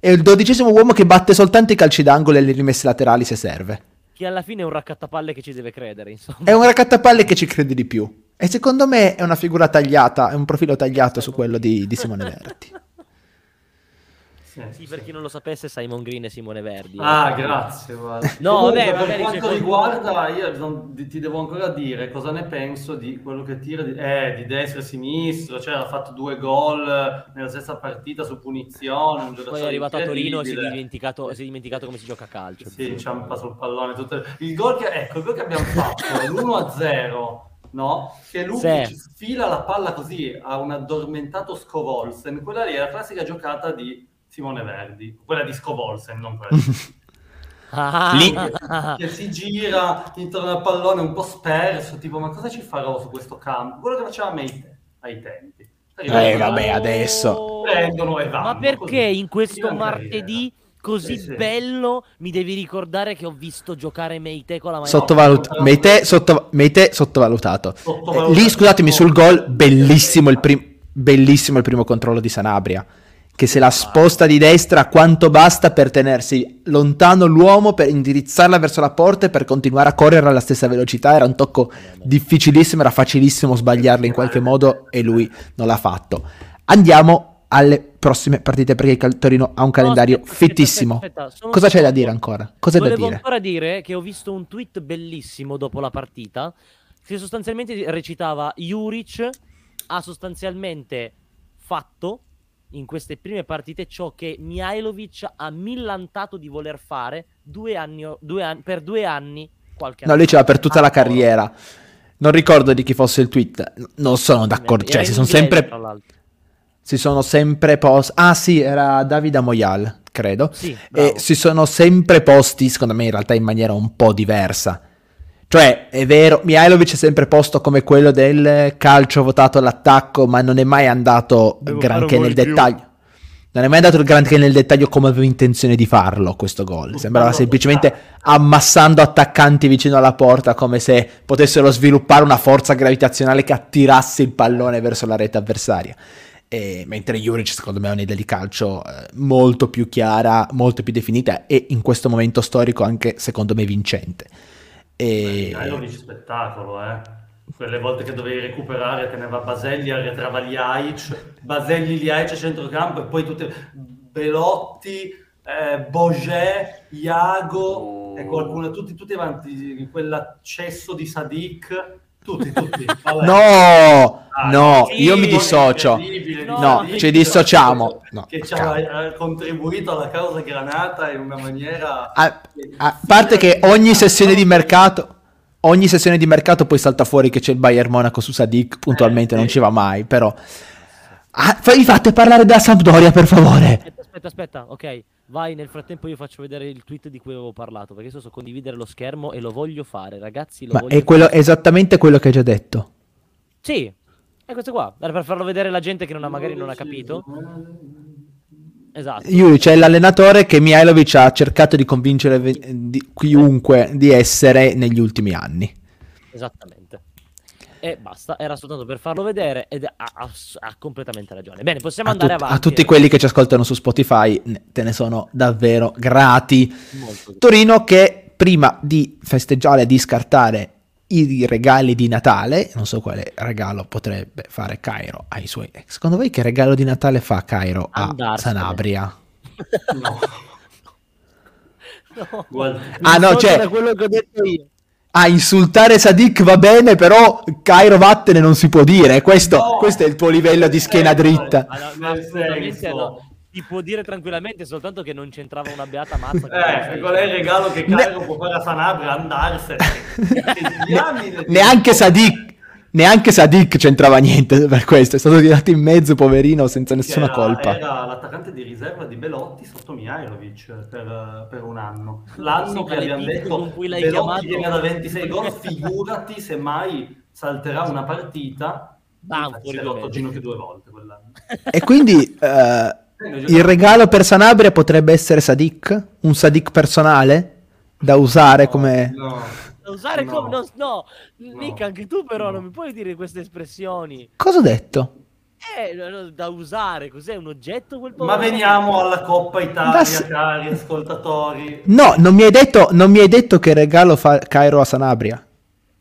[SPEAKER 1] e il dodicesimo uomo che batte soltanto i calci d'angolo e le rimesse laterali se serve.
[SPEAKER 2] Che alla fine è un raccattapalle che ci deve credere, insomma.
[SPEAKER 1] È un raccattapalle che ci crede di più. E secondo me è una figura tagliata, è un profilo tagliato su quello di, di Simone [laughs] Verti.
[SPEAKER 2] Sì, per chi non lo sapesse, Simon Green e Simone Verdi.
[SPEAKER 3] Ah, grazie. Guarda.
[SPEAKER 2] No, Comunque,
[SPEAKER 3] vabbè, per quanto riguarda, io non, ti devo ancora dire cosa ne penso di quello che tira di, eh, di destra e sinistra, cioè ha fatto due gol nella stessa partita su punizione.
[SPEAKER 2] Poi è arrivato a Torino e si è, dimenticato, si è dimenticato come si gioca a calcio.
[SPEAKER 3] Sì, inciampa sul pallone. Tutto... Il gol che, ecco, il gol che abbiamo fatto è l'1-0 no? Che lui sì. sfila la palla così a un addormentato Scovolsen. Quella lì è la classica giocata di Simone Verdi, quella di Scovolsen, non quella di... [laughs] Ah. Lì. Che, si gira intorno al pallone un po' sperso, tipo ma cosa ci farò su questo campo? Quello che faceva Meite ai tempi.
[SPEAKER 1] Eh, vabbè, adesso
[SPEAKER 3] prendono e vanno.
[SPEAKER 2] Ma perché così. in questo martedì così sì, sì. bello mi devi ricordare che ho visto giocare Meite con la
[SPEAKER 1] maglia Sottovalut- Meite, sotto- Meite sottovalutato. sottovalutato. Eh, lì scusatemi sul gol, bellissimo il, prim- bellissimo il primo controllo di Sanabria che se la sposta di destra quanto basta per tenersi lontano l'uomo, per indirizzarla verso la porta e per continuare a correre alla stessa velocità. Era un tocco difficilissimo, era facilissimo sbagliarlo in qualche modo e lui non l'ha fatto. Andiamo alle prossime partite perché il Torino ha un calendario no, aspetta, fittissimo. Aspetta, aspetta, Cosa c'è da dire ancora? Cosa
[SPEAKER 2] Volevo
[SPEAKER 1] da dire?
[SPEAKER 2] ancora dire che ho visto un tweet bellissimo dopo la partita che sostanzialmente recitava Juric ha sostanzialmente fatto in queste prime partite ciò che Mihailovic ha millantato di voler fare due anni, due anni, per due anni. Qualche
[SPEAKER 1] no, lui ce l'ha per tutta la carriera. Non ricordo di chi fosse il tweet. Non sono d'accordo. Cioè, si sono sempre. Si sono sempre posti. Ah, sì, era Davide Moyal, credo. Sì, e si sono sempre posti, secondo me, in realtà in maniera un po' diversa. Cioè, è vero, Mihailovic è sempre posto come quello del calcio votato all'attacco, ma non è mai andato Devo granché nel dettaglio. Non è mai andato granché nel dettaglio come avevo intenzione di farlo questo gol. Sembrava semplicemente ammassando attaccanti vicino alla porta come se potessero sviluppare una forza gravitazionale che attirasse il pallone verso la rete avversaria. E, mentre Juric secondo me ha un'idea di calcio eh, molto più chiara, molto più definita e in questo momento storico anche secondo me vincente.
[SPEAKER 3] E... Beh, un spettacolo, eh. Quelle volte che dovevi recuperare teneva Baselli, arretrava Liaic, Baselli, Liaic a centrocampo e poi tutte Belotti, eh, Boget, Iago oh. e qualcuno, tutti, tutti avanti in quell'accesso di Sadik tutti, tutti.
[SPEAKER 1] no, ah, no, sì, io mi dissocio. No, no ci dissociamo. No,
[SPEAKER 3] che ci ha contribuito alla causa granata in una maniera...
[SPEAKER 1] A, a parte che ogni sessione di mercato... Ogni sessione di mercato poi salta fuori che c'è il Bayern Monaco su Sadik, puntualmente eh, non ci va mai, però... Ah, fate parlare della Sampdoria, per favore.
[SPEAKER 2] Aspetta, aspetta, ok. Vai, nel frattempo io faccio vedere il tweet di cui avevo parlato, perché adesso so condividere lo schermo e lo voglio fare, ragazzi.
[SPEAKER 1] Ma
[SPEAKER 2] è
[SPEAKER 1] quello, esattamente quello che hai già detto.
[SPEAKER 2] Sì, è questo qua, per farlo vedere alla gente che non ha, magari non ha capito. Esatto.
[SPEAKER 1] Yuri, c'è l'allenatore che Mihailovic ha cercato di convincere di chiunque di essere negli ultimi anni.
[SPEAKER 2] Esattamente e basta, era soltanto per farlo vedere ed ha, ha, ha completamente ragione. Bene, possiamo a andare tut- avanti.
[SPEAKER 1] A tutti quelli che ci ascoltano su Spotify te ne sono davvero grati. Torino che prima di festeggiare e di scartare i regali di Natale, non so quale regalo potrebbe fare Cairo ai suoi ex. Secondo voi che regalo di Natale fa Cairo a Andarsene. Sanabria? No. [laughs] no. Ah no, cioè... quello che ho detto io a insultare Sadik va bene, però Cairo vattene non si può dire. Questo, no, questo è il tuo livello di schiena dritta.
[SPEAKER 2] No, assolutamente no. Ti può dire tranquillamente, soltanto che non c'entrava una beata mazza.
[SPEAKER 3] Eh, qual è il regalo che Cairo ne... può fare a Sanabria? Andarsene. [laughs]
[SPEAKER 1] ne- neanche Sadik neanche Sadik c'entrava niente per questo, è stato tirato in mezzo, poverino, senza nessuna
[SPEAKER 3] era,
[SPEAKER 1] colpa.
[SPEAKER 3] Era l'attaccante di riserva di Belotti sotto Mihailovic per, per un anno. L'anno sì, che abbiamo detto con cui l'hai Belotti viene da 26 gol, [laughs] figurati se mai salterà una partita. Ah, si è rotto ginocchio due volte quell'anno. [laughs]
[SPEAKER 1] E quindi uh, il regalo per Sanabria potrebbe essere Sadik? Un Sadik personale? Da usare no, come...
[SPEAKER 2] No usare no. come... No, no. Nick, anche tu però non mi puoi dire queste espressioni.
[SPEAKER 1] Cosa ho detto?
[SPEAKER 2] Eh, da usare, cos'è un oggetto quel
[SPEAKER 3] Ma veniamo alla Coppa Italia, da... cari ascoltatori.
[SPEAKER 1] No, non mi hai detto, non mi hai detto che regalo fa Cairo a Sanabria.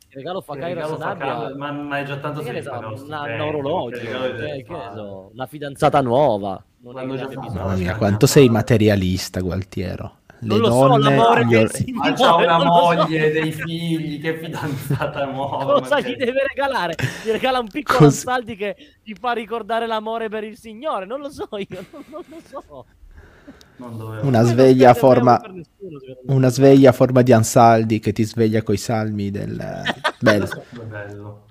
[SPEAKER 2] Regalo fa Cairo a Sanabria. Fa,
[SPEAKER 3] ma, ma, è già tanto
[SPEAKER 2] che so, una, un orologio, cioè, so, una fidanzata nuova. Non è
[SPEAKER 1] che Mamma mia, quanto sei materialista, Gualtiero le non donne... So, l'amore
[SPEAKER 3] gli... or... Ma c'ha una moglie, so. dei figli, che fidanzata nuova.
[SPEAKER 2] Cosa gli deve regalare? Gli regala un piccolo Cos... saldi che ti fa ricordare l'amore per il Signore? Non lo so io, non, non lo so.
[SPEAKER 1] Una sveglia, forma, nessuno, una sveglia a forma di Ansaldi che ti sveglia coi salmi del... [laughs] Bello. bello.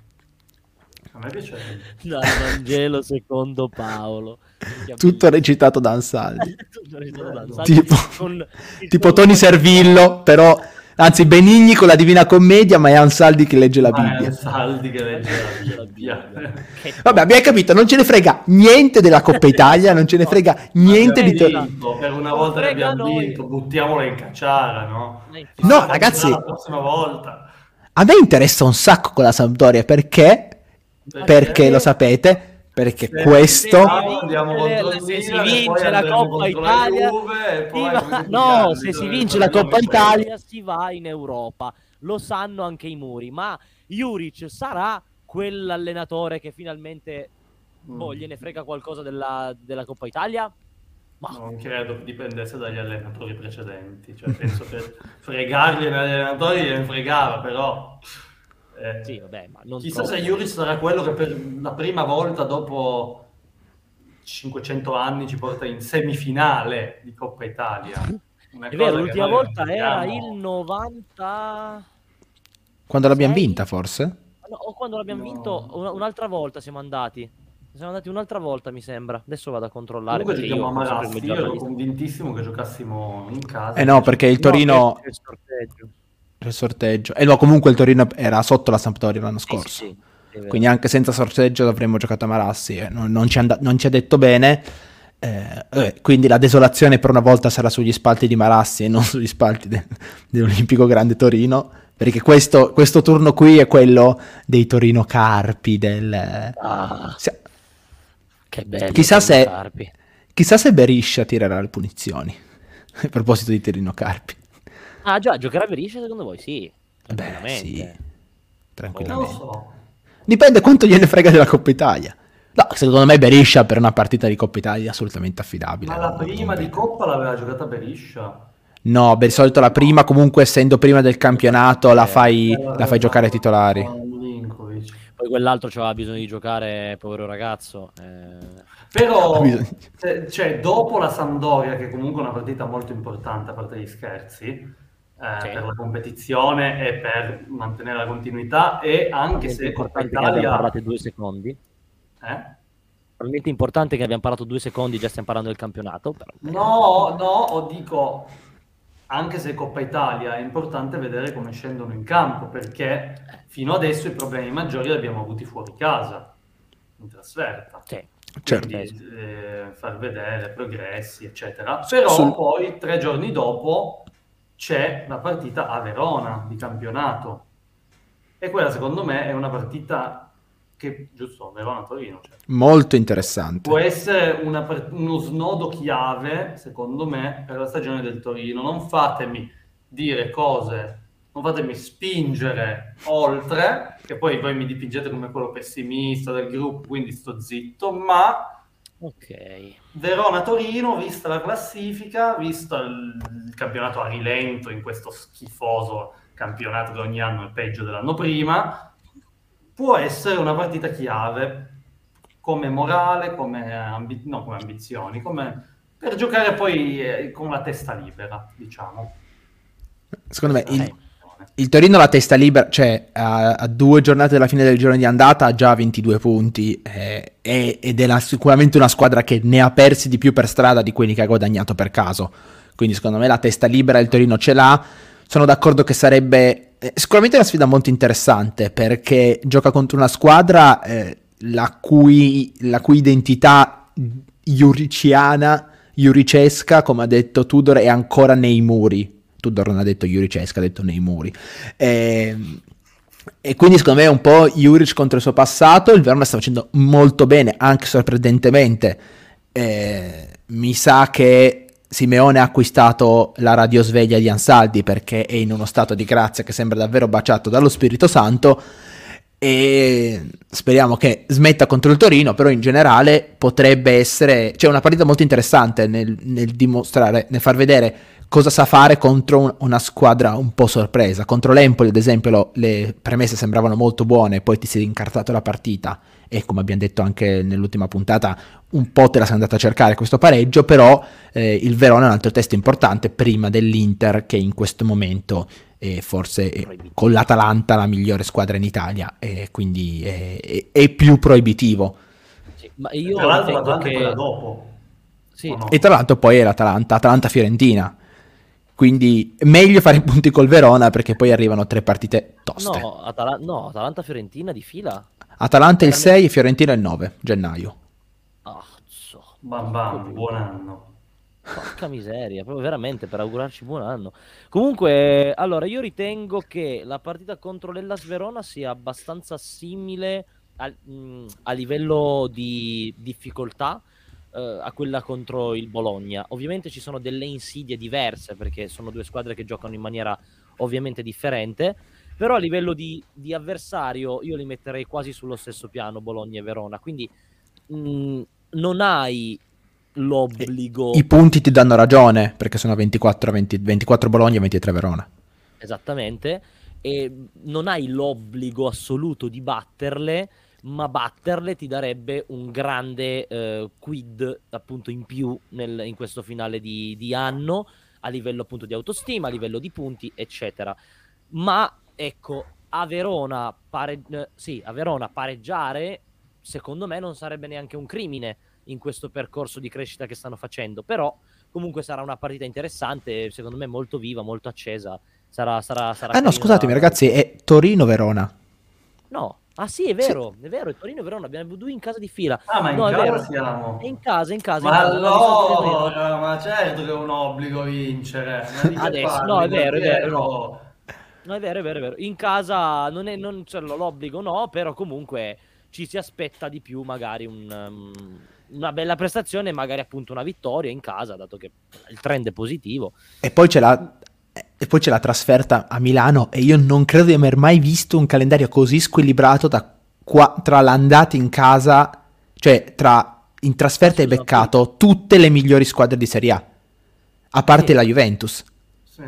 [SPEAKER 3] A me piace.
[SPEAKER 2] Dal Vangelo secondo Paolo. [laughs]
[SPEAKER 1] Tutto recitato da Ansaldi. recitato da Ansaldi. Tipo, con... [laughs] tipo Tony Servillo, però... Anzi, Benigni con la Divina Commedia, ma è Ansaldi che legge la Bibbia.
[SPEAKER 3] è [laughs] Ansaldi che legge la Bibbia.
[SPEAKER 1] Vabbè, abbiamo capito, non ce ne frega niente della Coppa Italia, non ce ne frega niente di...
[SPEAKER 3] Vinto, per una volta che abbiamo noi. vinto, buttiamola in cacciara, no?
[SPEAKER 1] No, ragazzi...
[SPEAKER 3] La prossima volta.
[SPEAKER 1] A me interessa un sacco con la Sampdoria, perché? Perché, perché lo sapete perché se questo
[SPEAKER 2] se, [laughs] se si vince la Coppa Italia Juve, va... no se si vince la Coppa Italia si va in Europa. Lo sanno anche i muri ma Juric sarà quell'allenatore che finalmente mm. boh, gliene frega qualcosa della, della Coppa Italia?
[SPEAKER 3] Ma... Non credo che dipendesse dagli allenatori precedenti, cioè, [laughs] penso che fregargli agli allenatori gliene fregava, però
[SPEAKER 2] eh, sì, vabbè, ma non
[SPEAKER 3] chissà troppo. se Juris sarà quello che per la prima volta dopo 500 anni ci porta in semifinale di Coppa Italia.
[SPEAKER 2] Una È vero, l'ultima volta era il 90...
[SPEAKER 1] Quando l'abbiamo vinta, forse?
[SPEAKER 2] No, o quando l'abbiamo no. vinto un'altra volta siamo andati. Siamo andati un'altra volta, mi sembra. Adesso vado a controllare.
[SPEAKER 3] Comunque giochiamo a Marassi. Io ero convintissimo che giocassimo in casa.
[SPEAKER 1] Eh no, perché il Torino... No, il sorteggio. E no, comunque il Torino era sotto la Sampdoria l'anno scorso. Sì, sì, Quindi anche senza sorteggio avremmo giocato a Marassi. Eh, non, non, ci and- non, ci ha detto bene. Eh, eh, quindi la desolazione per una volta sarà sugli spalti di Marassi e non [laughs] sugli spalti de- dell'Olimpico Grande Torino. Perché questo, questo, turno qui è quello dei Torino Carpi. Del...
[SPEAKER 2] Ah, si- che bello.
[SPEAKER 1] Chissà se, chissà se Beriscia tirerà le punizioni. [laughs] A proposito di Torino Carpi.
[SPEAKER 2] Ah già, giocherà Berisha secondo voi? Sì.
[SPEAKER 1] Beh, sì. Tranquillamente. So. Dipende quanto gliene frega della Coppa Italia. No, secondo me Berisha per una partita di Coppa Italia è assolutamente affidabile.
[SPEAKER 3] Ma la prima di Coppa l'aveva giocata Berisha?
[SPEAKER 1] No, di solito la prima, comunque essendo prima del campionato, la fai, eh, la fai giocare ai titolari.
[SPEAKER 2] Poi quell'altro aveva bisogno di giocare, povero ragazzo. Eh...
[SPEAKER 3] Però, cioè, dopo la Sampdoria, che comunque è una partita molto importante, a parte gli scherzi, eh, sì. per la competizione e per mantenere la continuità e anche se
[SPEAKER 2] Coppa Italia... abbiamo parlato due secondi.
[SPEAKER 3] Eh?
[SPEAKER 2] Probabilmente importante che abbiamo parlato due secondi, già stiamo parlando del campionato. Però...
[SPEAKER 3] No, no, o dico, anche se Coppa Italia è importante vedere come scendono in campo, perché fino adesso i problemi maggiori li abbiamo avuti fuori casa, in trasferta.
[SPEAKER 2] Sì.
[SPEAKER 1] Certo.
[SPEAKER 3] Quindi, eh, far vedere progressi, eccetera. Però Sul... poi, tre giorni dopo, c'è la partita a Verona di campionato. E quella secondo me è una partita che, giusto, Verona-Torino. Cioè,
[SPEAKER 1] Molto interessante.
[SPEAKER 3] Può essere una, uno snodo chiave, secondo me, per la stagione del Torino. Non fatemi dire cose, non fatemi spingere oltre, che poi voi mi dipingete come quello pessimista del gruppo, quindi sto zitto, ma
[SPEAKER 2] Ok.
[SPEAKER 3] Verona-Torino, vista la classifica, visto il, il campionato a rilento in questo schifoso campionato che ogni anno è peggio dell'anno prima, può essere una partita chiave come morale, come, ambi- no, come ambizioni, come per giocare poi eh, con la testa libera, diciamo.
[SPEAKER 1] Secondo me il, il Torino la testa libera, cioè a, a, due giornate dalla fine del giorno di andata ha già 22 punti eh, ed è la, sicuramente una squadra che ne ha persi di più per strada di quelli che ha guadagnato per caso. Quindi secondo me la testa libera il Torino ce l'ha. Sono d'accordo che sarebbe eh, sicuramente una sfida molto interessante perché gioca contro una squadra eh, la, cui, la cui identità iuriciana, iuricesca, come ha detto Tudor, è ancora nei muri Tudor non ha detto Juricesca, ha detto nei muri. E, ehm, e quindi secondo me è un po' Juric contro il suo passato, il Verona sta facendo molto bene, anche sorprendentemente. Eh, mi sa che Simeone ha acquistato la radiosveglia di Ansaldi perché è in uno stato di grazia che sembra davvero baciato dallo Spirito Santo e speriamo che smetta contro il Torino, però in generale potrebbe essere, c'è cioè una partita molto interessante nel, nel dimostrare, nel far vedere cosa sa fare contro un, una squadra un po' sorpresa. Contro l'Empoli, ad esempio, lo, le premesse sembravano molto buone, poi ti sei incartato la partita e come abbiamo detto anche nell'ultima puntata, un po' te la sei andata a cercare questo pareggio, però eh, il Verona è un altro test importante prima dell'Inter che in questo momento è forse è, con l'Atalanta la migliore squadra in Italia e quindi è, è, è più proibitivo.
[SPEAKER 3] Sì, ma io tra l'altro che... dopo.
[SPEAKER 1] Sì. No? E tra l'altro poi è l'Atalanta, Atalanta-Fiorentina quindi meglio fare i punti col Verona perché poi arrivano tre partite toste.
[SPEAKER 2] No, Atala- no Atalanta-Fiorentina di fila.
[SPEAKER 1] Atalanta il 6 e Fiorentina il 9 gennaio.
[SPEAKER 2] Ah,
[SPEAKER 3] bam bam, buon anno.
[SPEAKER 2] Porca miseria, proprio veramente per augurarci buon anno. Comunque, allora io ritengo che la partita contro l'Ellas Verona sia abbastanza simile a, mh, a livello di difficoltà eh, a quella contro il Bologna. Ovviamente ci sono delle insidie diverse perché sono due squadre che giocano in maniera ovviamente differente, però a livello di, di avversario io li metterei quasi sullo stesso piano Bologna e Verona, quindi mh, non hai l'obbligo...
[SPEAKER 1] I punti ti danno ragione perché sono 24, 20, 24 Bologna e 23 Verona.
[SPEAKER 2] Esattamente, e non hai l'obbligo assoluto di batterle ma batterle ti darebbe un grande eh, quid appunto in più nel, in questo finale di, di, anno a livello appunto di autostima, a livello di punti, eccetera. Ma ecco, a Verona, pare- eh, sì, a Verona pareggiare secondo me non sarebbe neanche un crimine in questo percorso di crescita che stanno facendo, però comunque sarà una partita interessante, secondo me molto viva, molto accesa. Sarà, sarà, sarà
[SPEAKER 1] ah no, scusatemi ragazzi, è Torino-Verona.
[SPEAKER 2] No, Ah sì, è vero, sì. è vero, è Torino e Verona, abbiamo due in casa di fila.
[SPEAKER 3] Ah, ma in
[SPEAKER 2] no,
[SPEAKER 3] casa siamo.
[SPEAKER 2] È in casa, in casa.
[SPEAKER 3] Ma
[SPEAKER 2] in
[SPEAKER 3] casa, allora, ma certo che è un obbligo vincere.
[SPEAKER 2] Adesso, parli, no, è vero, è vero. No. no, è vero, è vero, è vero. In casa non, è, non c'è l'obbligo, no, però comunque ci si aspetta di più magari un... Um, una bella prestazione, magari appunto una vittoria in casa, dato che il trend è positivo.
[SPEAKER 1] E poi c'è la e poi c'è la trasferta a Milano e io non credo di aver mai visto un calendario così squilibrato qua, tra l'andata in casa, cioè tra in trasferta hai beccato tutte le migliori squadre di Serie A, a parte sì. la Juventus. Sì.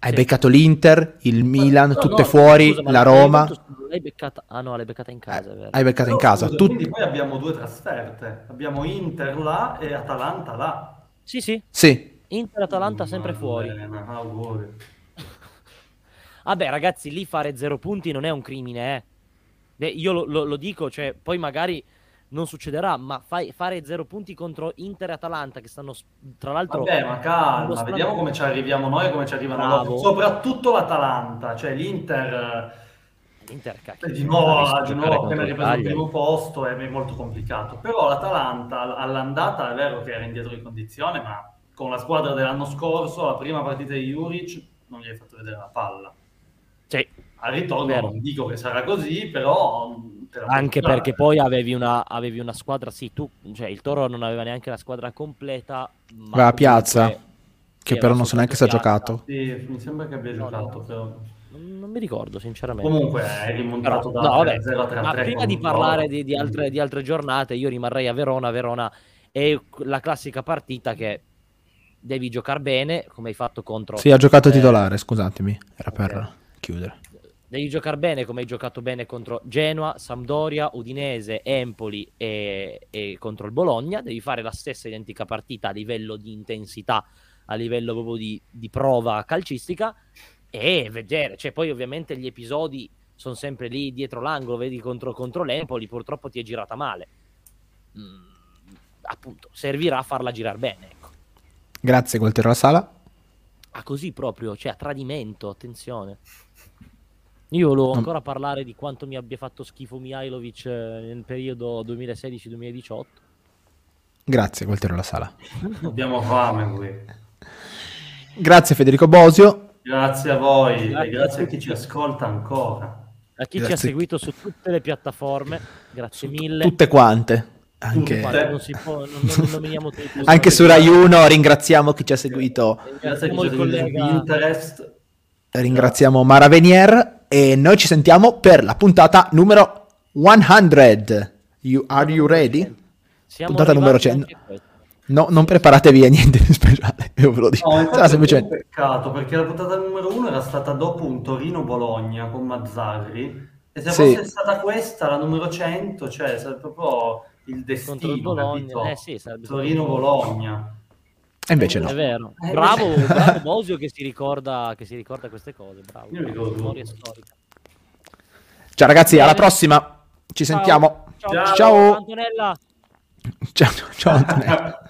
[SPEAKER 1] Hai sì. beccato l'Inter, il Milan, no, tutte no, fuori, scusa, la Roma.
[SPEAKER 2] L'hai beccata... Ah no, l'hai beccata in casa,
[SPEAKER 1] eh, Hai beccata in casa.
[SPEAKER 3] Scusa, Tut... Quindi poi abbiamo due trasferte. Abbiamo Inter là e Atalanta là.
[SPEAKER 2] Sì, sì.
[SPEAKER 1] Sì.
[SPEAKER 2] Inter-Atalanta sempre fuori. [laughs] Vabbè, ragazzi, lì fare zero punti non è un crimine, eh. Beh, io lo, lo, lo, dico, cioè, poi magari non succederà, ma fai, fare zero punti contro Inter e Atalanta, che stanno, tra l'altro...
[SPEAKER 3] Vabbè, ma calma, vediamo come ci arriviamo noi e come ci arrivano Bravo. loro. Soprattutto l'Atalanta, cioè l'Inter...
[SPEAKER 2] L'Inter, cacchio,
[SPEAKER 3] di nuovo, di nuovo appena ripreso il primo posto è molto complicato. Però l'Atalanta all'andata è vero che era indietro di condizione, ma con la squadra dell'anno scorso, la prima partita di Juric, non gli hai fatto vedere la palla.
[SPEAKER 2] Sì.
[SPEAKER 3] Al ritorno non dico che sarà così, però...
[SPEAKER 2] Anche perché poi avevi una, avevi una, squadra, sì, tu, cioè il Toro non aveva neanche la squadra completa.
[SPEAKER 1] Ma la piazza, che però non so neanche se ha giocato.
[SPEAKER 3] Sì, mi sembra che abbia no, giocato, no. però...
[SPEAKER 2] Non mi ricordo, sinceramente.
[SPEAKER 3] Comunque è rimontato però, da no, vabbè, 0 a 3
[SPEAKER 2] Ma prima di parlare di, di, altre, di altre giornate, io rimarrei a Verona. Verona è la classica partita che devi giocare bene, come hai fatto contro...
[SPEAKER 1] Sì, ha giocato eh... titolare, scusatemi, era per okay. chiudere.
[SPEAKER 2] Devi giocare bene come hai giocato bene contro Genoa, Sampdoria, Udinese, Empoli e, e contro il Bologna. Devi fare la stessa identica partita a livello di intensità, a livello proprio di, di prova calcistica e vedere. Cioè, poi ovviamente gli episodi sono sempre lì dietro l'angolo, vedi contro, contro l'Empoli, purtroppo ti è girata male. Mm, appunto, servirà a farla girare bene.
[SPEAKER 1] Grazie, Gualtiero La Sala.
[SPEAKER 2] Ah, così proprio, cioè a tradimento, attenzione. Io volevo ancora parlare di quanto mi abbia fatto schifo Mihailovic eh, nel periodo 2016-2018.
[SPEAKER 1] Grazie, Gualtiero La Sala.
[SPEAKER 3] Abbiamo fame qui.
[SPEAKER 1] Grazie Federico Bosio.
[SPEAKER 3] Grazie a voi grazie e grazie a chi ci ascolta ancora.
[SPEAKER 2] A chi grazie. ci ha seguito su tutte le piattaforme, grazie mille.
[SPEAKER 1] Tutte quante. Anche,
[SPEAKER 2] può, non, non [laughs]
[SPEAKER 1] anche su Rai 1 ringraziamo chi ci ha seguito.
[SPEAKER 3] Ringraziamo il collega.
[SPEAKER 1] Ringraziamo Mara Venier e noi ci sentiamo per la puntata numero 100. You, are you ready?
[SPEAKER 2] Siamo
[SPEAKER 1] puntata numero 100. No, non preparatevi a niente di speciale, [laughs] io ve lo dico.
[SPEAKER 3] No, Sarà semplicemente... un peccato perché la puntata numero 1 era stata dopo un Torino-Bologna con Mazzarri e se sì. fosse stata questa, la numero 100, cioè sarebbe proprio il destino il Bologna. Eh, sì, Torino-Bologna.
[SPEAKER 1] E invece no.
[SPEAKER 2] È vero. Eh, bravo, bravo Bosio che si, ricorda, che si ricorda queste cose. Bravo. Io ricordo.
[SPEAKER 1] Ciao ragazzi, alla prossima. Ci
[SPEAKER 2] ciao.
[SPEAKER 1] sentiamo.
[SPEAKER 2] Ciao. Ciao. ciao. Antonella.
[SPEAKER 1] Ciao, ciao Antonella. [laughs]